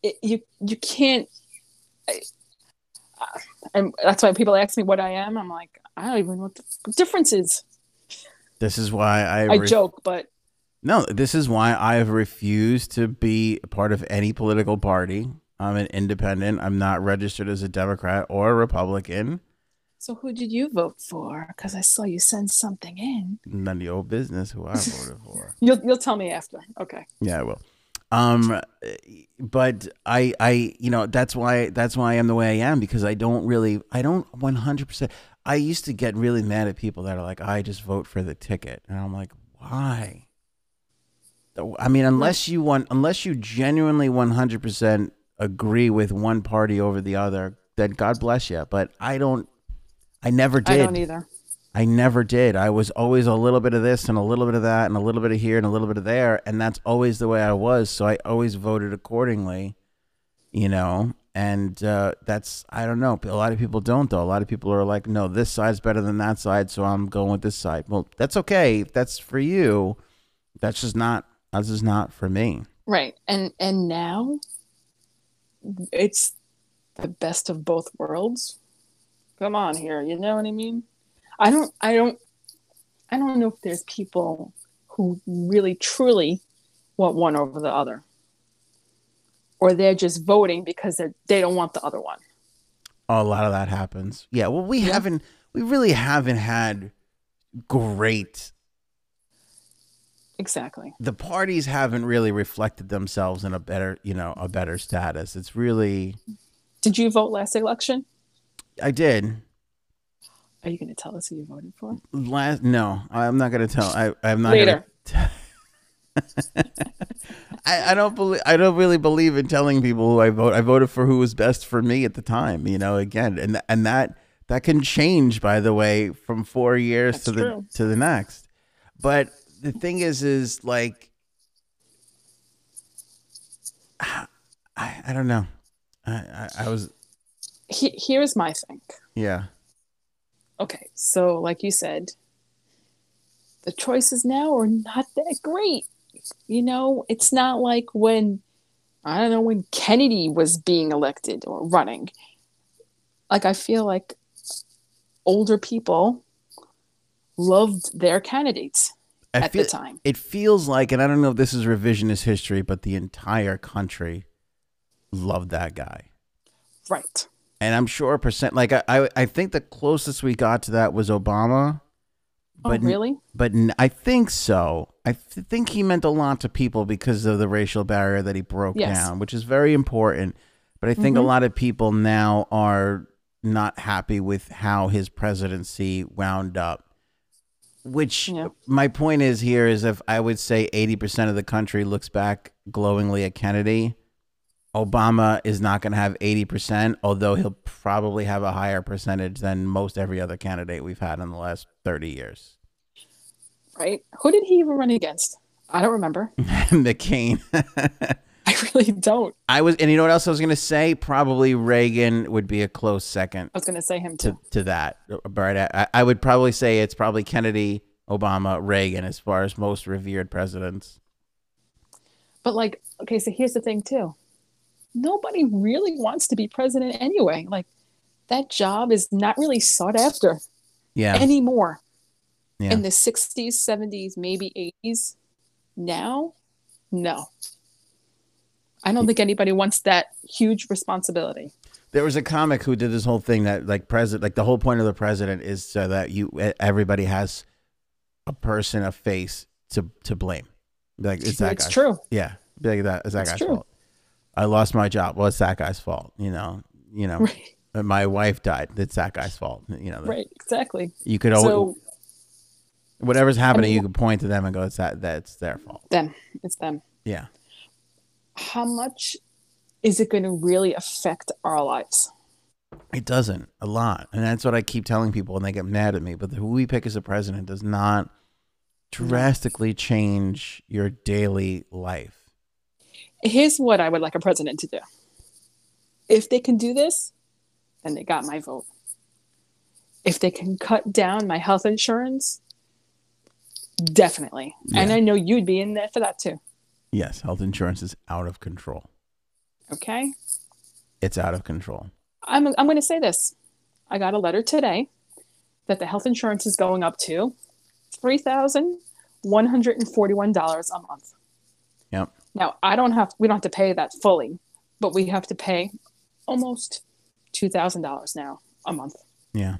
it, you you can't I, uh, and that's why people ask me what i am i'm like i don't even know what the difference is This is why I i re- joke but No, this is why I have refused to be a part of any political party. I'm an independent. I'm not registered as a Democrat or a Republican. so who did you vote for because i saw you send something in None of your business who I voted for. you'll, you'll tell me after okay Yeah, I will. Um, but I, I, you know, that's why that's why I am the way I am because I don't really, I don't one hundred percent. I used to get really mad at people that are like, I just vote for the ticket, and I'm like, why? I mean, unless you want, unless you genuinely one hundred percent agree with one party over the other, then God bless you. But I don't. I never did. I don't either. I never did. I was always a little bit of this and a little bit of that and a little bit of here and a little bit of there. And that's always the way I was. So I always voted accordingly, you know. And uh, that's, I don't know. A lot of people don't, though. A lot of people are like, no, this side's better than that side. So I'm going with this side. Well, that's okay. That's for you, that's just not, that's just not for me. Right. And, and now it's the best of both worlds. Come on here. You know what I mean? I don't I don't I don't know if there's people who really truly want one over the other. Or they're just voting because they they don't want the other one. A lot of that happens. Yeah, well we yeah. haven't we really haven't had great Exactly. The parties haven't really reflected themselves in a better, you know, a better status. It's really Did you vote last election? I did. Are you going to tell us who you voted for? Last, no, I'm not going to tell. I, I'm not later. Gonna I, I don't believe. I don't really believe in telling people who I vote. I voted for who was best for me at the time. You know, again, and and that that can change, by the way, from four years That's to the true. to the next. But the thing is, is like, I, I don't know. I, I, I was. He, here's my thing. Yeah okay, so like you said, the choices now are not that great. You know, it's not like when, I don't know, when Kennedy was being elected or running. Like, I feel like older people loved their candidates I at feel, the time. It feels like, and I don't know if this is revisionist history, but the entire country loved that guy. Right and I'm sure percent like I, I, I think the closest we got to that was Obama. Oh, but, oh, really? But I think so. I th- think he meant a lot to people because of the racial barrier that he broke yes. down, which is very important. But I think mm-hmm. a lot of people now are not happy with how his presidency wound up. Which yeah. my point is here is if I would say 80% of the country looks back glowingly at Kennedy, Obama is not going to have 80%, although he'll probably have a higher percentage than most every other candidate we've had in the last 30 years. Right. Who did he even run against? I don't remember. McCain. I really don't. I was, and you know what else I was going to say? Probably Reagan would be a close second. I was going to say him too. To, to that. But I, I would probably say it's probably Kennedy, Obama, Reagan as far as most revered presidents. But like, okay, so here's the thing too nobody really wants to be president anyway. Like that job is not really sought after yeah. anymore. Yeah. In the 60s, 70s, maybe 80s. Now, no. I don't think anybody wants that huge responsibility. There was a comic who did this whole thing that like president like the whole point of the president is so that you everybody has a person, a face to to blame. Like it's that it's guy. true. Yeah. Like that is that it's guy's true. fault. I lost my job. Well, it's that guy's fault. You know, you know, right. my wife died. It's that guy's fault. You know, right? Exactly. You could always, so, whatever's happening, I mean, you could point to them and go, "It's that. That's their fault." Them. It's them. Yeah. How much is it going to really affect our lives? It doesn't a lot, and that's what I keep telling people, and they get mad at me. But who we pick as a president does not drastically change your daily life here's what I would like a president to do. If they can do this, then they got my vote. If they can cut down my health insurance, definitely. Yeah. And I know you'd be in there for that too. Yes, health insurance is out of control. Okay. It's out of control. I'm, I'm going to say this. I got a letter today that the health insurance is going up to $3,141 a month. Now, I don't have, we don't have to pay that fully, but we have to pay almost $2,000 now a month. Yeah.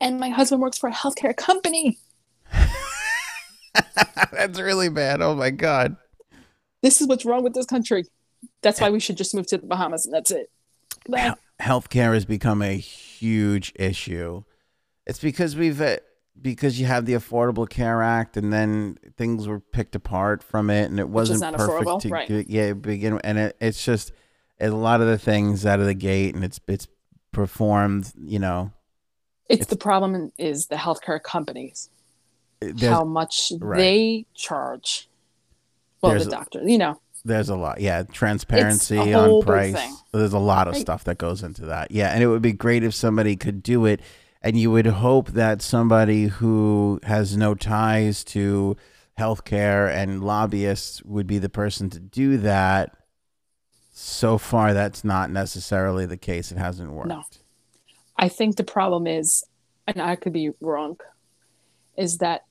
And my husband works for a healthcare company. That's really bad. Oh my God. This is what's wrong with this country. That's why we should just move to the Bahamas and that's it. Healthcare has become a huge issue. It's because we've uh, because you have the Affordable Care Act, and then things were picked apart from it, and it wasn't perfect affordable, to right. yeah begin. And it, it's just a lot of the things out of the gate, and it's it's performed. You know, It's, the problem is the healthcare companies, how much right. they charge. Well, There's the doctor, you know, there's a lot. Yeah, transparency on price. thing. There's a lot of Right. stuff that goes into that. Yeah, and it would be great if somebody could do it, and you would hope that somebody who has no ties to healthcare and lobbyists would be the person to do that. So far, that's not necessarily the case. It hasn't worked. No. I think the problem is, and I could be wrong, is that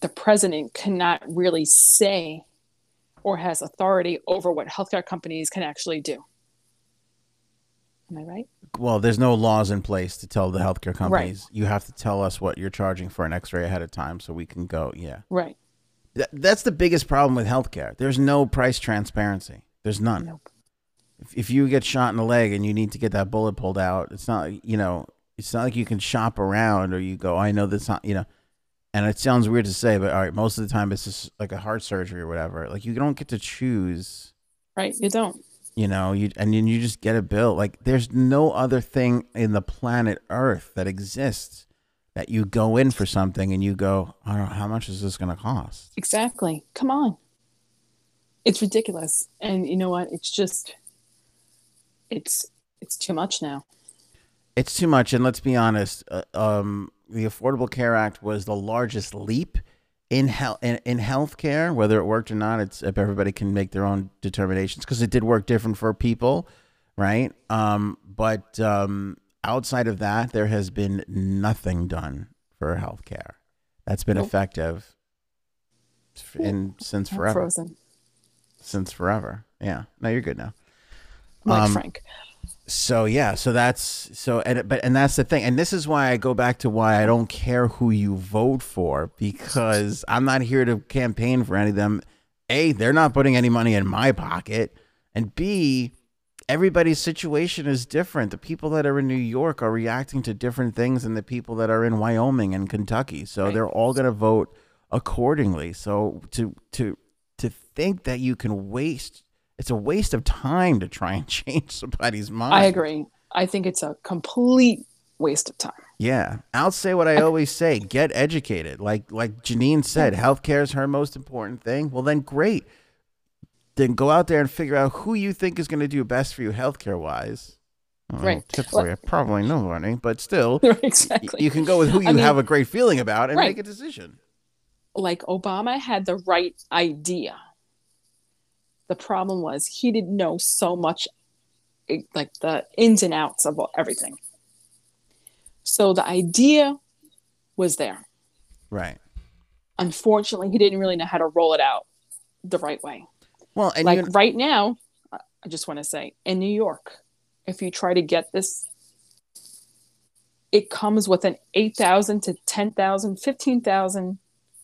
the president cannot really say or has authority over what healthcare companies can actually do. Am I right? Well, there's no laws in place to tell the healthcare companies. You have to tell us what you're charging for an X-ray ahead of time, so we can go. Yeah. Right. Th- that's the biggest problem with healthcare. There's no price transparency. There's none. Nope. If, if you get shot in the leg and you need to get that bullet pulled out, it's not you know it's not like you can shop around or you go I know this not you know. And it sounds weird to say, but all right, most of the time it's just like a heart surgery or whatever. Like you don't get to choose, Right. You don't. You know, you and then you just get a bill. Like there's no other thing in the planet Earth that exists that you go in for something and you go, I don't know, how much is this going to cost? Exactly. Come on. It's ridiculous. And you know what? It's just it's it's too much now. It's too much, and let's be honest. Uh, um, the Affordable Care Act was the largest leap in health in, in healthcare. Whether it worked or not, it's if everybody can make their own determinations because it did work different for people, right? Um, but um, outside of that, there has been nothing done for healthcare that's been Nope. effective in since forever. Frozen. Since forever, yeah. No, you're good now. Like Um, Frank. So yeah, so that's so and but and that's the thing, and this is why I go back to why I don't care who you vote for because I'm not here to campaign for any of them. A, they're not putting any money in my pocket, and B, everybody's situation is different. The people that are in New York are reacting to different things than the people that are in Wyoming and Kentucky. So Right. they're all going to vote accordingly. So to to to think that you can waste it's a waste of time to try and change somebody's mind. I agree. I think it's a complete waste of time. Yeah, I'll say what I always say: get educated. Like like Janine said, healthcare is her most important thing. Well, then great. Then go out there and figure out who you think is going to do best for you healthcare wise. Right. Tip for you: probably nobody, eh? but still, exactly. you can go with who you I mean- have a great feeling about and Right. make a decision. like Obama had the right idea. The problem was he didn't know so much, eh, like the ins and outs of everything. So the idea was there. Right. Unfortunately, he didn't really know how to roll it out the right way. Well, and like you, right now, I I just want to say in New York, if you try to get this, it comes with an 8,000 to 10,000, 15,000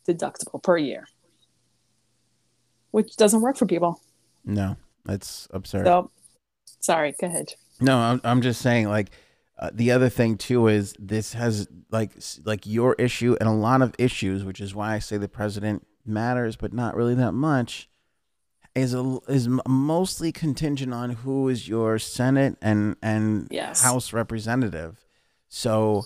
deductible per year, which doesn't work for people. No, that's absurd. So, sorry, go ahead. No, I'm I'm just saying like uh, the other thing too is this has like like your issue and a lot of issues, which is why I say the president matters, but not really that much. Is a, is mostly contingent on who is your Senate and and Yes. House representative. So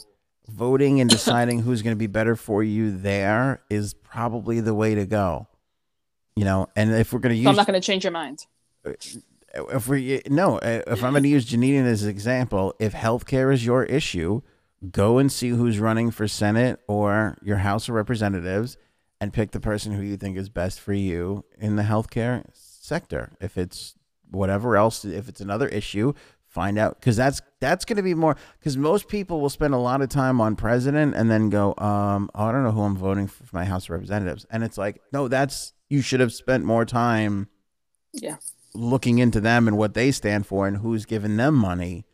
voting and deciding who's going to be better for you there is probably the way to go. You know, and if we're going to So I'm not going to change your mind. if we no, uh, if I'm going to use Janine as an example, if healthcare is your issue, go and see who's running for Senate or your House of Representatives, and pick the person who you think is best for you in the healthcare sector. If it's whatever else, if it's another issue, find out because that's that's going to be more because most people will spend a lot of time on president and then go, um, oh, I don't know who I'm voting for, for my House of Representatives, and it's like, no, that's you should have spent more time Yeah. looking into them and what they stand for and who's giving them money.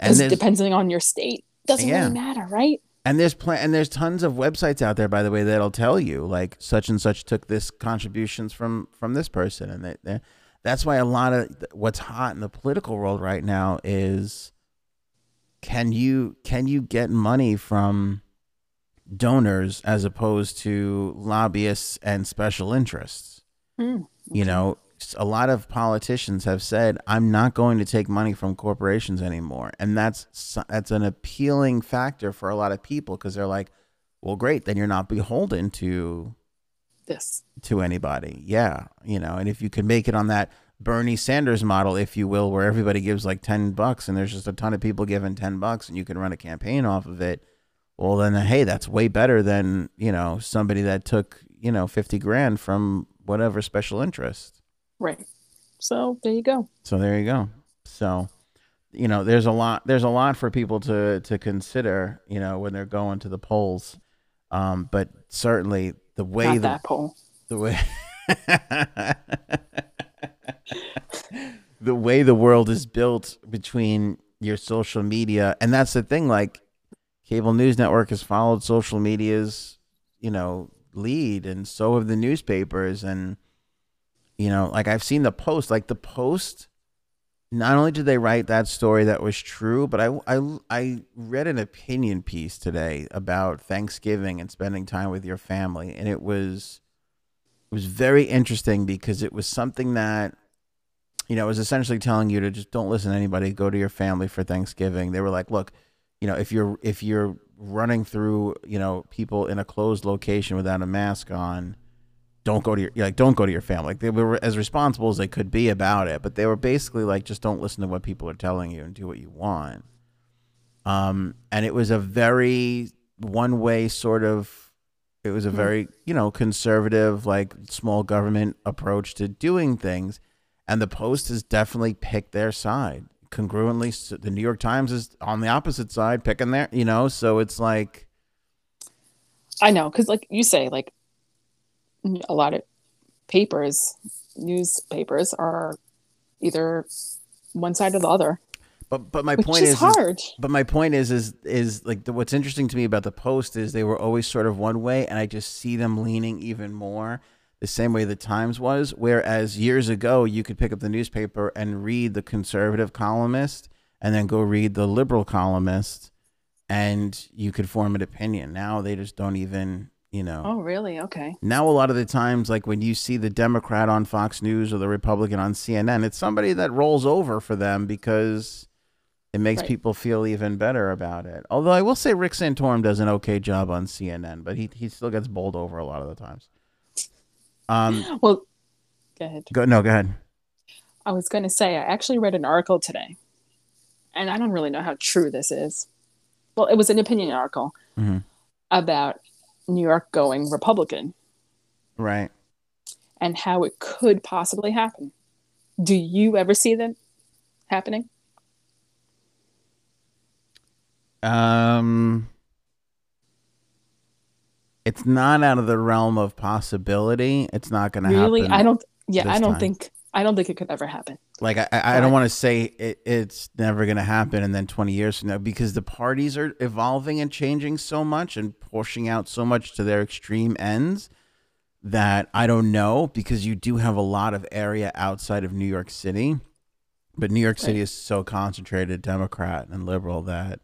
And depending on your state, doesn't Yeah. really matter, right? And there's pl- and there's tons of websites out there, by the way, that'll tell you like such and such took this contributions from from this person, and they, they, that's why a lot of what's hot in the political world right now is can you can you get money from donors as opposed to lobbyists and special interests? Hmm, You know, a lot of politicians have said, "I'm not going to take money from corporations anymore," and that's that's an appealing factor for a lot of people because they're like, "Well, great, then you're not beholden to This. to anybody." Yeah, you know, and if you could make it on that Bernie Sanders model, if you will, where everybody gives like ten bucks and there's just a ton of people giving ten bucks, and you can run a campaign off of it. Well, then, hey, that's way better than you know somebody that took you know fifty grand from whatever special interest. Right. So there you go. So there you go. So, you know, there's a lot there's a lot for people to to consider, you know, when they're going to the polls. Um, but certainly the way Not the, that poll. the way the way the world is built between your social media and that's the thing like cable news network has followed social media's you know lead and so have the newspapers. And you know like i've seen the post like the post not only did they write that story that was true but i i, I read an opinion piece today about thanksgiving and spending time with your family. And it was it was very interesting because it was something that you know it was essentially telling you to just don't listen to anybody. Go to your family for thanksgiving. They were like look you know if you're if you're running through you know people in a closed location without a mask on don't go to your like don't go to your family. Like they were as responsible as they could be about it but they were basically like just don't listen to what people are telling you and do what you want. Um and it was a very one way sort of it was a Hmm. very you know conservative like small government approach to doing things. And the post has definitely picked their side congruently the new york times is on the opposite side picking there, you know so it's like I know, because like you say, like a lot of papers, newspapers are either one side or the other, but but my point is, is, is hard. but my point is is is like the, what's interesting to me about the post is they were always sort of one way and i just see them leaning even more the same way the times was whereas years ago you could pick up the newspaper and read the conservative columnist and then go read the liberal columnist and you could form an opinion now they just don't even you know oh, really? Okay. now a lot of the times like when you see the democrat on fox news or the republican on cnn it's somebody that rolls over for them because it makes Right. people feel even better about it although i will say rick santorum does an okay job on cnn but he, he still gets bowled over a lot of the times um Well, go ahead. go no go ahead I was going to say, I actually read an article today, and I don't really know how true this is. Well, it was an opinion article Mhm. about New York going Republican right and how it could possibly happen. Do you ever see that happening? um it's not out of the realm of possibility it's not gonna Really? happen Really, I don't. Yeah, I don't time. think. I don't think it could ever happen. Like I, I I don't want to say it, it's never going to happen, and then twenty years from now, because the parties are evolving and changing so much and pushing out so much to their extreme ends that I don't know. Because you do have a lot of area outside of New York City, but New York City is so concentrated Democrat and liberal that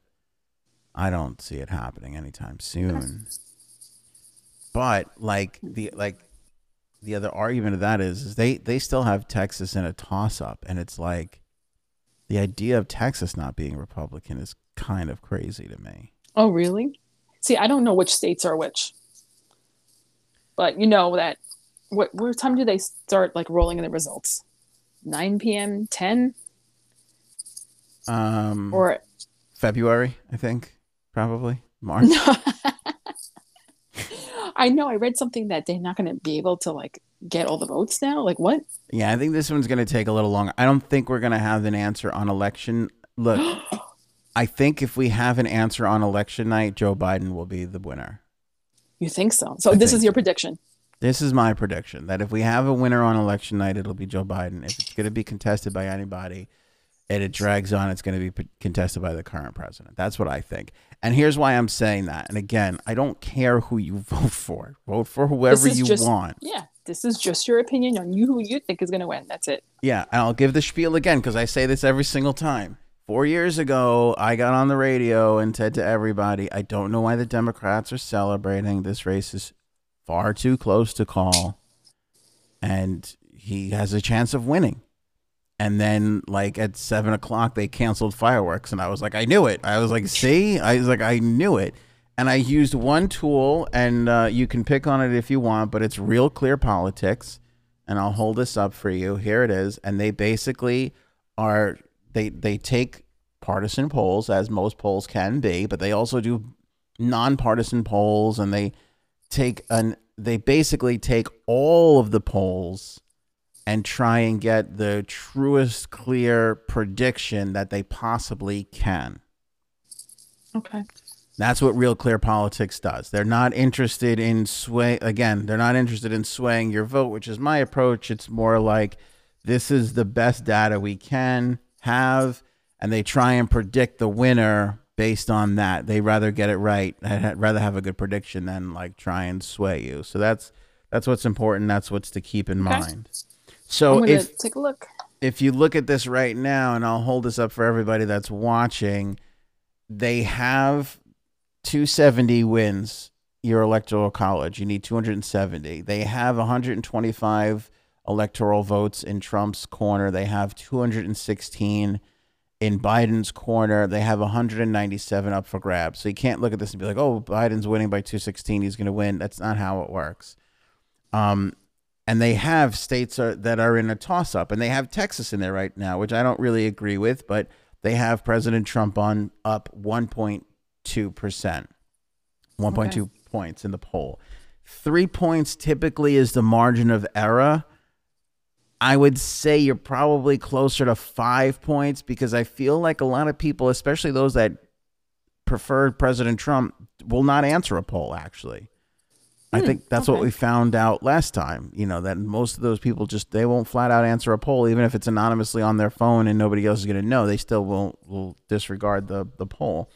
I don't see it happening anytime soon. But like the like the other argument of that is, is they they still have Texas in a toss up, and it's like the idea of Texas not being Republican is kind of crazy to me. Oh, really? See, I don't know which states are which, but you know that. What what time do they start like rolling in the results? Nine p.m., ten, Um, or February, I think, probably March. I know I read something that they're not going to be able to like get all the votes now. Like what? Yeah, I think this one's going to take a little longer. I don't think we're going to have an answer on election. Look, I think if we have an answer on election night, Joe Biden will be the winner. You think so? So I this is your so. prediction. This is my prediction that if we have a winner on election night, it'll be Joe Biden. If it's going to be contested by anybody, and it drags on, it's going to be contested by the current president. That's what I think. And here's why I'm saying that. And again, I don't care who you vote for. Vote for whoever you just, want. Yeah, this is just your opinion on you who you think is going to win. That's it. Yeah, and I'll give the spiel again because I say this every single time. Four years ago, I got on the radio and said to everybody, I don't know why the Democrats are celebrating. This race is far too close to call. And he has a chance of winning. And then, like at seven o'clock, they canceled fireworks, and I was like, I knew it. I was like, see, I was like, I knew it. And I used one tool, and uh, you can pick on it if you want, but it's Real Clear Politics. And I'll hold this up for you. Here it is. And they basically are they they take partisan polls, as most polls can be, but they also do nonpartisan polls, and they take an they basically take all of the polls and try and get the truest, clear prediction that they possibly can. Okay. That's what Real Clear Politics does. They're not interested in sway again, they're not interested in swaying your vote, which is my approach. It's more like this is the best data we can have and they try and predict the winner based on that. They rather get it right. I'd rather have a good prediction than like try and sway you. So that's that's what's important. That's what's to keep in okay. mind. So if take a look, if you look at this right now, and I'll hold this up for everybody that's watching, they have 270 wins your electoral college. You need 270. They have 125 electoral votes in Trump's corner. They have 216 in Biden's corner. They have 197 up for grabs. So you can't look at this and be like, "Oh, Biden's winning by 216. He's going to win." That's not how it works. Um, and they have states are, that are in a toss up, and they have Texas in there right now, which I don't really agree with, but they have President Trump on up 1.2 percent, 1.2 okay. points in the poll. Three points typically is the margin of error. I would say you're probably closer to five points because I feel like a lot of people, especially those that prefer President Trump, will not answer a poll actually. I hmm, think that's okay. what we found out last time. You know that most of those people just they won't flat out answer a poll, even if it's anonymously on their phone and nobody else is going to know. They still won't will disregard the the poll.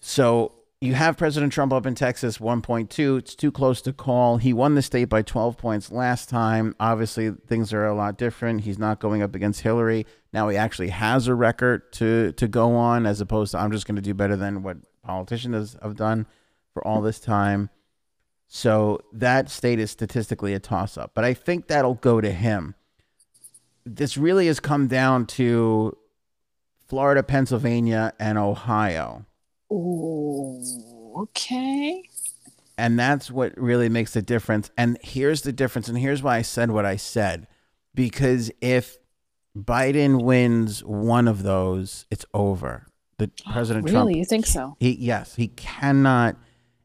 So you have President Trump up in Texas, 1.2. It's too close to call. He won the state by 12 points last time. Obviously, things are a lot different. He's not going up against Hillary. Now he actually has a record to to go on, as opposed to I'm just going to do better than what politicians have done for all this time. So that state is statistically a toss up. But I think that'll go to him. This really has come down to Florida, Pennsylvania, and Ohio. Oh, okay. And that's what really makes the difference. And here's the difference. And here's why I said what I said. Because if Biden wins one of those, it's over. The oh, President really? Trump. Really? You think so? He yes, he cannot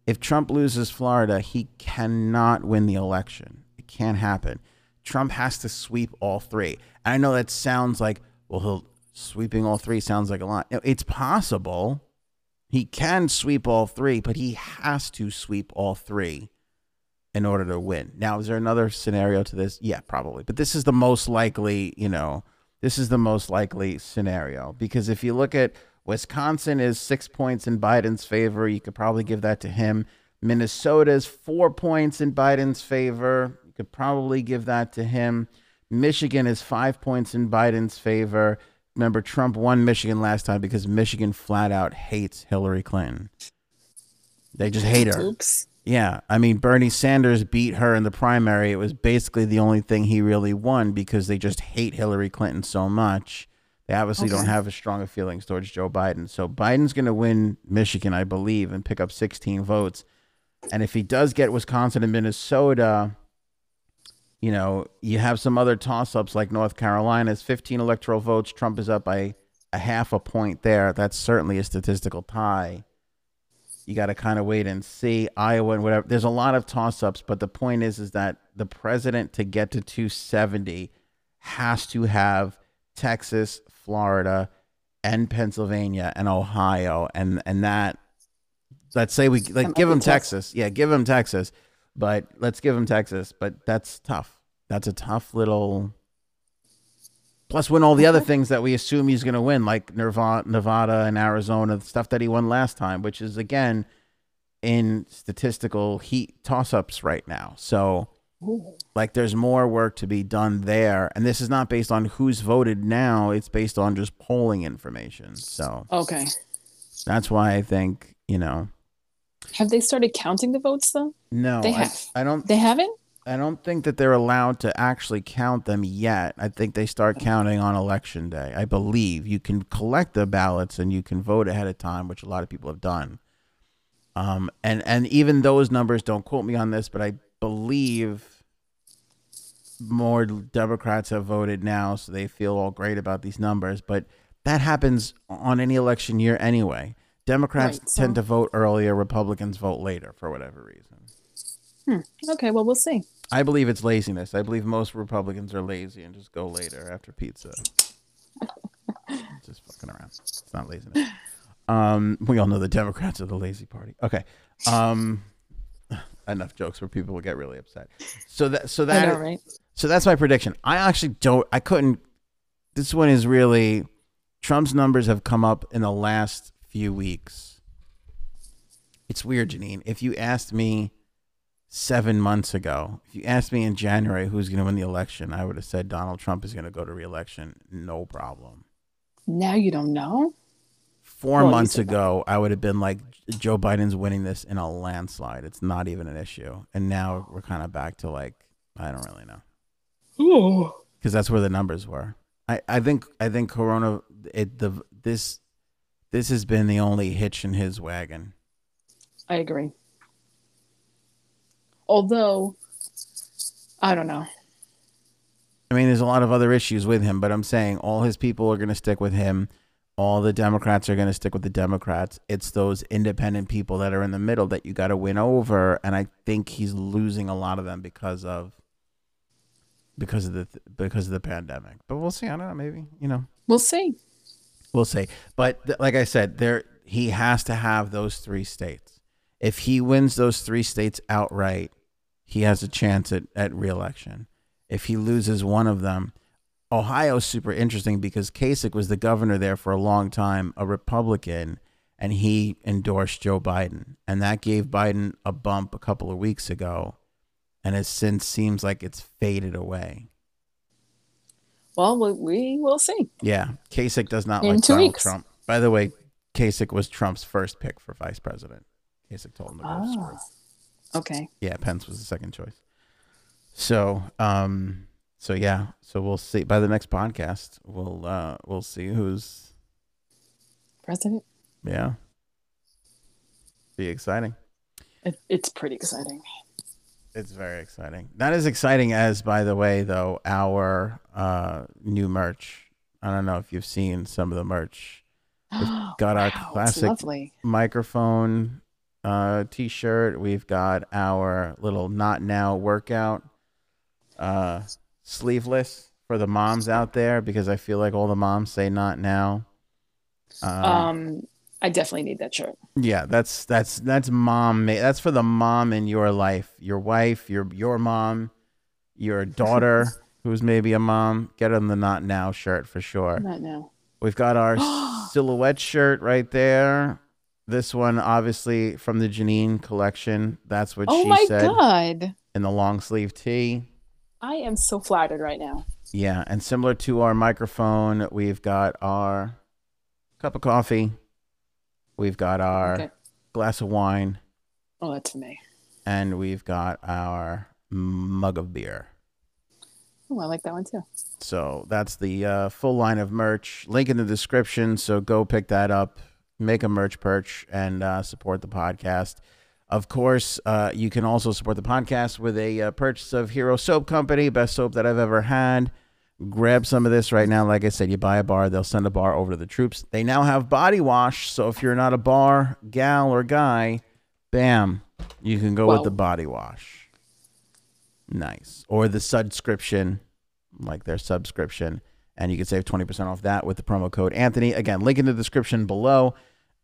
if Trump loses Florida, he cannot win the election. It can't happen. Trump has to sweep all three. And I know that sounds like, well, he'll sweeping all three sounds like a lot. It's possible. He can sweep all three, but he has to sweep all three in order to win. Now, is there another scenario to this? Yeah, probably. But this is the most likely, you know, this is the most likely scenario because if you look at Wisconsin is six points in Biden's favor. You could probably give that to him. Minnesota is four points in Biden's favor. You could probably give that to him. Michigan is five points in Biden's favor. Remember, Trump won Michigan last time because Michigan flat out hates Hillary Clinton. They just hate her. Oops. Yeah. I mean, Bernie Sanders beat her in the primary. It was basically the only thing he really won because they just hate Hillary Clinton so much. They obviously okay. don't have as strong of feelings towards Joe Biden. So Biden's going to win Michigan, I believe, and pick up 16 votes. And if he does get Wisconsin and Minnesota, you know, you have some other toss ups like North Carolina's 15 electoral votes. Trump is up by a half a point there. That's certainly a statistical tie. You got to kind of wait and see. Iowa and whatever. There's a lot of toss ups, but the point is, is that the president to get to 270 has to have Texas, Florida, and Pennsylvania and Ohio, and and that let's say we like give them Texas, yeah, give them Texas, but let's give them Texas, but that's tough. That's a tough little Plus, win all the other things that we assume he's going to win, like Nevada, Nevada and Arizona, the stuff that he won last time, which is again in statistical heat toss-ups right now. So. Like, there's more work to be done there, and this is not based on who's voted now; it's based on just polling information. So Okay. that's why I think you know. Have they started counting the votes though? No, They I- have. I don't They haven't? I don't think that they're allowed to actually count them yet. I think they start counting on election day. I believe you can collect the ballots and you can vote ahead of time, which a lot of people have done. Um, and and even those numbers don't quote me on this, but I believe more Democrats have voted now, so they feel all great about these numbers. But that happens on any election year anyway. Democrats Right, so- tend to vote earlier, Republicans vote later for whatever reason. Okay, well we'll see. I believe it's laziness. I believe most Republicans are lazy and just go later after pizza. just fucking around. It's not laziness. Um, we all know the Democrats are the lazy party. Okay. Um, enough jokes where people will get really upset. So that so that know, right? So that's my prediction. I actually don't. I couldn't. This one is really Trump's numbers have come up in the last few weeks. It's weird, Janine. If you asked me seven months ago, if you asked me in January who's going to win the election, I would have said Donald Trump is going to go to reelection. No problem. Now you don't know? Four Well, months said that. ago, I would have been like, Joe Biden's winning this in a landslide. It's not even an issue. And now we're kind of back to like, I don't really know. Because that's where the numbers were. I, I think I think Corona it the this this has been the only hitch in his wagon. I agree. Although I don't know. I mean, there's a lot of other issues with him, but I'm saying all his people are going to stick with him. All the Democrats are going to stick with the Democrats. It's those independent people that are in the middle that you got to win over, and I think he's losing a lot of them because of because of the because of the pandemic. But we'll see. I don't know. Maybe you know. We'll see. We'll see. But th- like I said, there he has to have those three states. If he wins those three states outright, he has a chance at, at reelection. If he loses one of them, Ohio's super interesting because Kasich was the governor there for a long time, a Republican, and he endorsed Joe Biden. And that gave Biden a bump a couple of weeks ago. And it since seems like it's faded away. Well, we, we will see. Yeah, Kasich does not In like Donald weeks. Trump. By the way, Kasich was Trump's first pick for vice president. Kasich told him to go Ah. Okay. Yeah, Pence was the second choice. So, um, so yeah, so we'll see. By the next podcast, we'll uh, we'll see who's President. yeah. Be exciting. It, it's pretty exciting. It's very exciting. Not as exciting as, by the way, though, our uh, new merch. I don't know if you've seen some of the merch. We've got our Wow, classic- microphone uh, t-shirt. We've got our little not now workout uh, sleeveless for the moms out there because I feel like all the moms say not now. Um, Um, I definitely need that shirt. yeah, that's that's that's mom. That's for the mom in your life, your wife, your your mom, your daughter who's maybe a mom. Get them the not now shirt for sure. Not now. We've got our silhouette shirt right there. This one, obviously, from the Janine collection. That's what Oh she my said god. in the long sleeve tee. I am so flattered right now. Yeah, and similar to our microphone, we've got our cup of coffee. We've got our Okay. glass of wine, Oh, that's for me. and we've got our mug of beer. Oh, I like that one too. So that's the uh, full line of merch. Link in the description. So go pick that up, make a merch perch, and uh, support the podcast. Of course, uh, you can also support the podcast with a uh, purchase of Hero Soap Company, best soap that I've ever had. Grab some of this right now. Like I said, you buy a bar, they'll send a bar over to the troops. They now have body wash. So if you're not a bar, gal, or guy, bam, you can go with the body wash. Nice. Or the subscription, like their subscription. And you can save 20% off that with the promo code Anthony. Again, link in the description below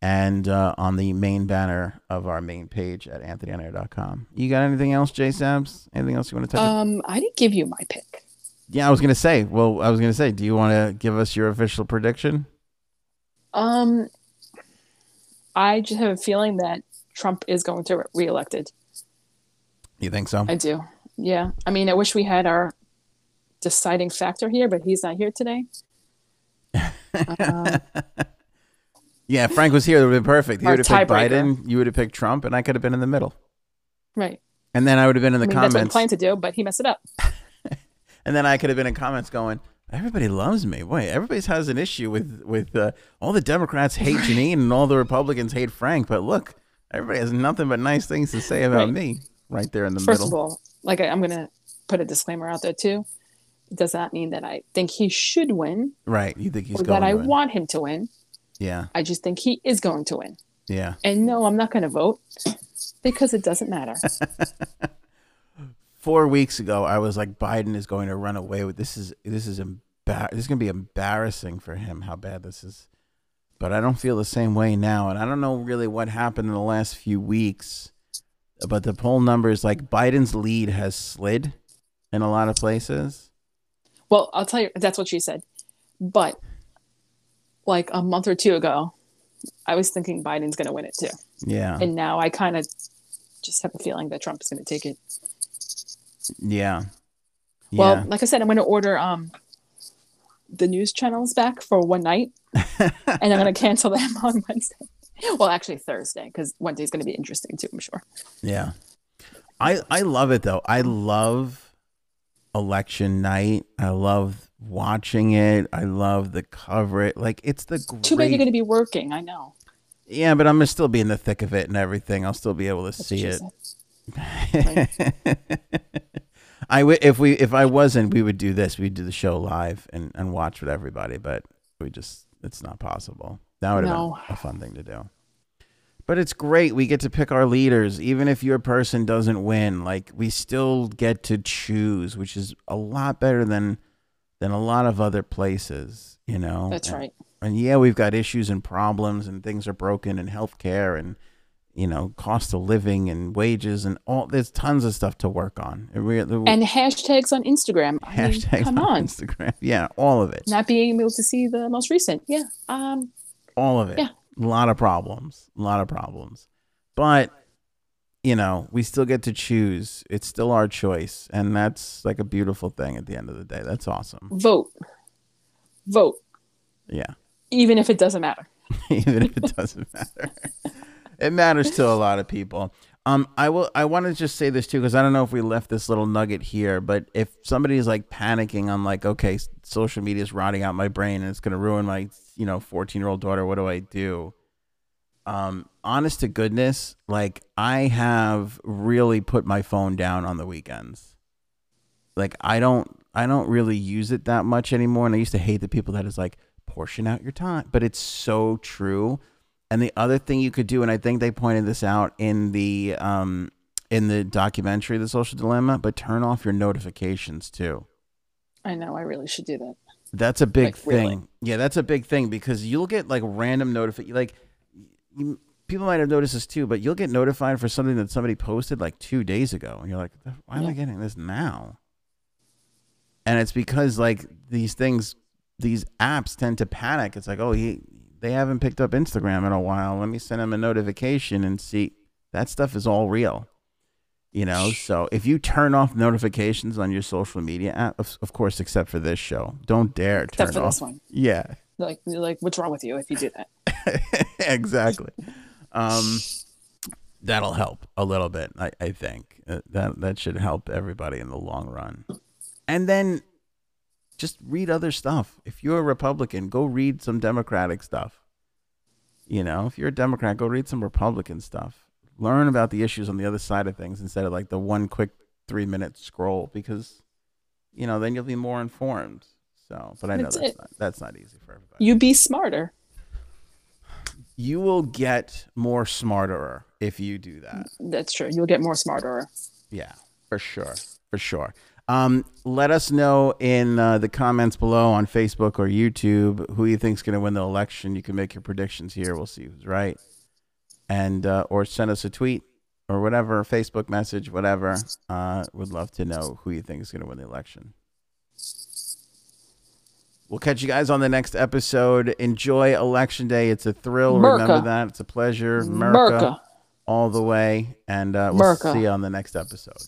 and uh, on the main banner of our main page at anthonyonair.com. You got anything else, Jay Sabs? Anything else you want to touch? Um, I didn't give you my pick. Yeah, I was gonna say. Well, I was gonna say, do you want to give us your official prediction? Um, I just have a feeling that Trump is going to re- reelected. You think so? I do. Yeah. I mean, I wish we had our deciding factor here, but he's not here today. Um, yeah, if Frank was here, it would have been perfect. Our would have picked. Biden. You would have picked Trump, and I could have been in the middle. right. And then I would have been in the I mean, that's what comments. planned to do, but he messed it up. And then I could have been in comments going, "Everybody loves me. Wait, everybody has an issue with with uh, all the Democrats hate Janine and all the Republicans hate Frank, but look, everybody has nothing but nice things to say about Right. me." Right there in the First middle. of all, like I, I'm going to put a disclaimer out there too. It does not mean that I think he should win right? You think he's or going that I win? want him to win. Yeah, I just think he is going to win. yeah. And no, I'm not going to vote because it doesn't matter. Four weeks ago, I was like, Biden is going to run away with this. Is this is embar- This is going to be embarrassing for him. How bad this is. But I don't feel the same way now, and I don't know really what happened in the last few weeks. But the poll numbers, like Biden's lead, has slid in a lot of places. Well, I'll tell you, that's what she said. But like a month or two ago, I was thinking Biden's going to win it too. Yeah, And now I kind of just have a feeling that Trump is going to take it. Yeah, Well, yeah. like I said, I'm going to order um the news channels back for one night, and I'm going to cancel them on Wednesday. Well, actually Thursday, because Wednesday's going to be interesting too. I'm sure. Yeah. I I love it though. I love election night. I love watching it. I love the cover it. Like it's the great Too bad you're going to be working. I know. Yeah, but I'm gonna still be in the thick of it and everything. I'll still be able to That's see it. I w- if we if I wasn't, we would do this. We'd do the show live and, and watch with everybody, but we just it's not possible. That would have No. been a fun thing to do. But it's great. We get to pick our leaders, even if your person doesn't win. Like we still get to choose, which is a lot better than than a lot of other places. You know. That's And- right. and yeah, we've got issues and problems and things are broken in healthcare and you know cost of living and wages and all. There's tons of stuff to work on. Really, And hashtags on Instagram. I mean, hashtags come on on. Instagram. Yeah, all of it. Not being able to see the most recent. Yeah. Um. all of it. Yeah. A lot of problems. A lot of problems. But you know, we still get to choose. It's still our choice, and that's like a beautiful thing at the end of the day. That's awesome. Vote. Vote. Yeah. Even if it doesn't matter. even if it doesn't matter. It matters to a lot of people. Um, I will. I want to just say this too because I don't know if we left this little nugget here, but if somebody's like panicking on like, okay, social media is rotting out my brain and it's going to ruin my, you know, fourteen year old daughter. What do I do? Um, honest to goodness, like I have really put my phone down on the weekends. Like I don't, I don't really use it that much anymore, and I used to hate the people that is like portion out your time, but it's so true. And the other thing you could do, and I think they pointed this out in the um in the documentary, The Social Dilemma, but turn off your notifications too. I know. I really should do that. That's a big Like, really? thing. Yeah, that's a big thing because you'll get like random notification. Like you, people might have noticed this too, but you'll get notified for something that somebody posted like two days ago, and you're like, "Why am I getting this now?" And it's because like these things, these apps tend to panic. It's like, oh, he they haven't picked up Instagram in a while. Let me send them a notification and see. That stuff is all real. You know, so if you turn off notifications on your social media app, of, of course, except for this show, don't dare turn Except for off. this one. Yeah, Like, like, what's wrong with you if you do that? exactly. Um, that'll help a little bit. I, I think Uh, that that should help everybody in the long run. And then just read other stuff. If you're a Republican, go read some Democratic stuff. You know, if you're a Democrat, go read some Republican stuff. Learn about the issues on the other side of things instead of like the one quick three minute scroll because, you know, then you'll be more informed. So, but I know That's that's not, that's not easy for everybody. You be smarter. You will get more smarter if you do that. That's true. You'll get more smarter. Yeah, for sure, for sure. Um, let us know in uh, the comments below on Facebook or YouTube who you think's going to win the election. You can make your predictions here. We'll see who's right, and uh, or send us a tweet or whatever, Facebook message, whatever. Uh, would love to know who you think is going to win the election. We'll catch you guys on the next episode. Enjoy election day. It's a thrill. Merca. Remember that. It's a pleasure. Merca, Merca. all the way. And uh, we'll Merca. see you on the next episode.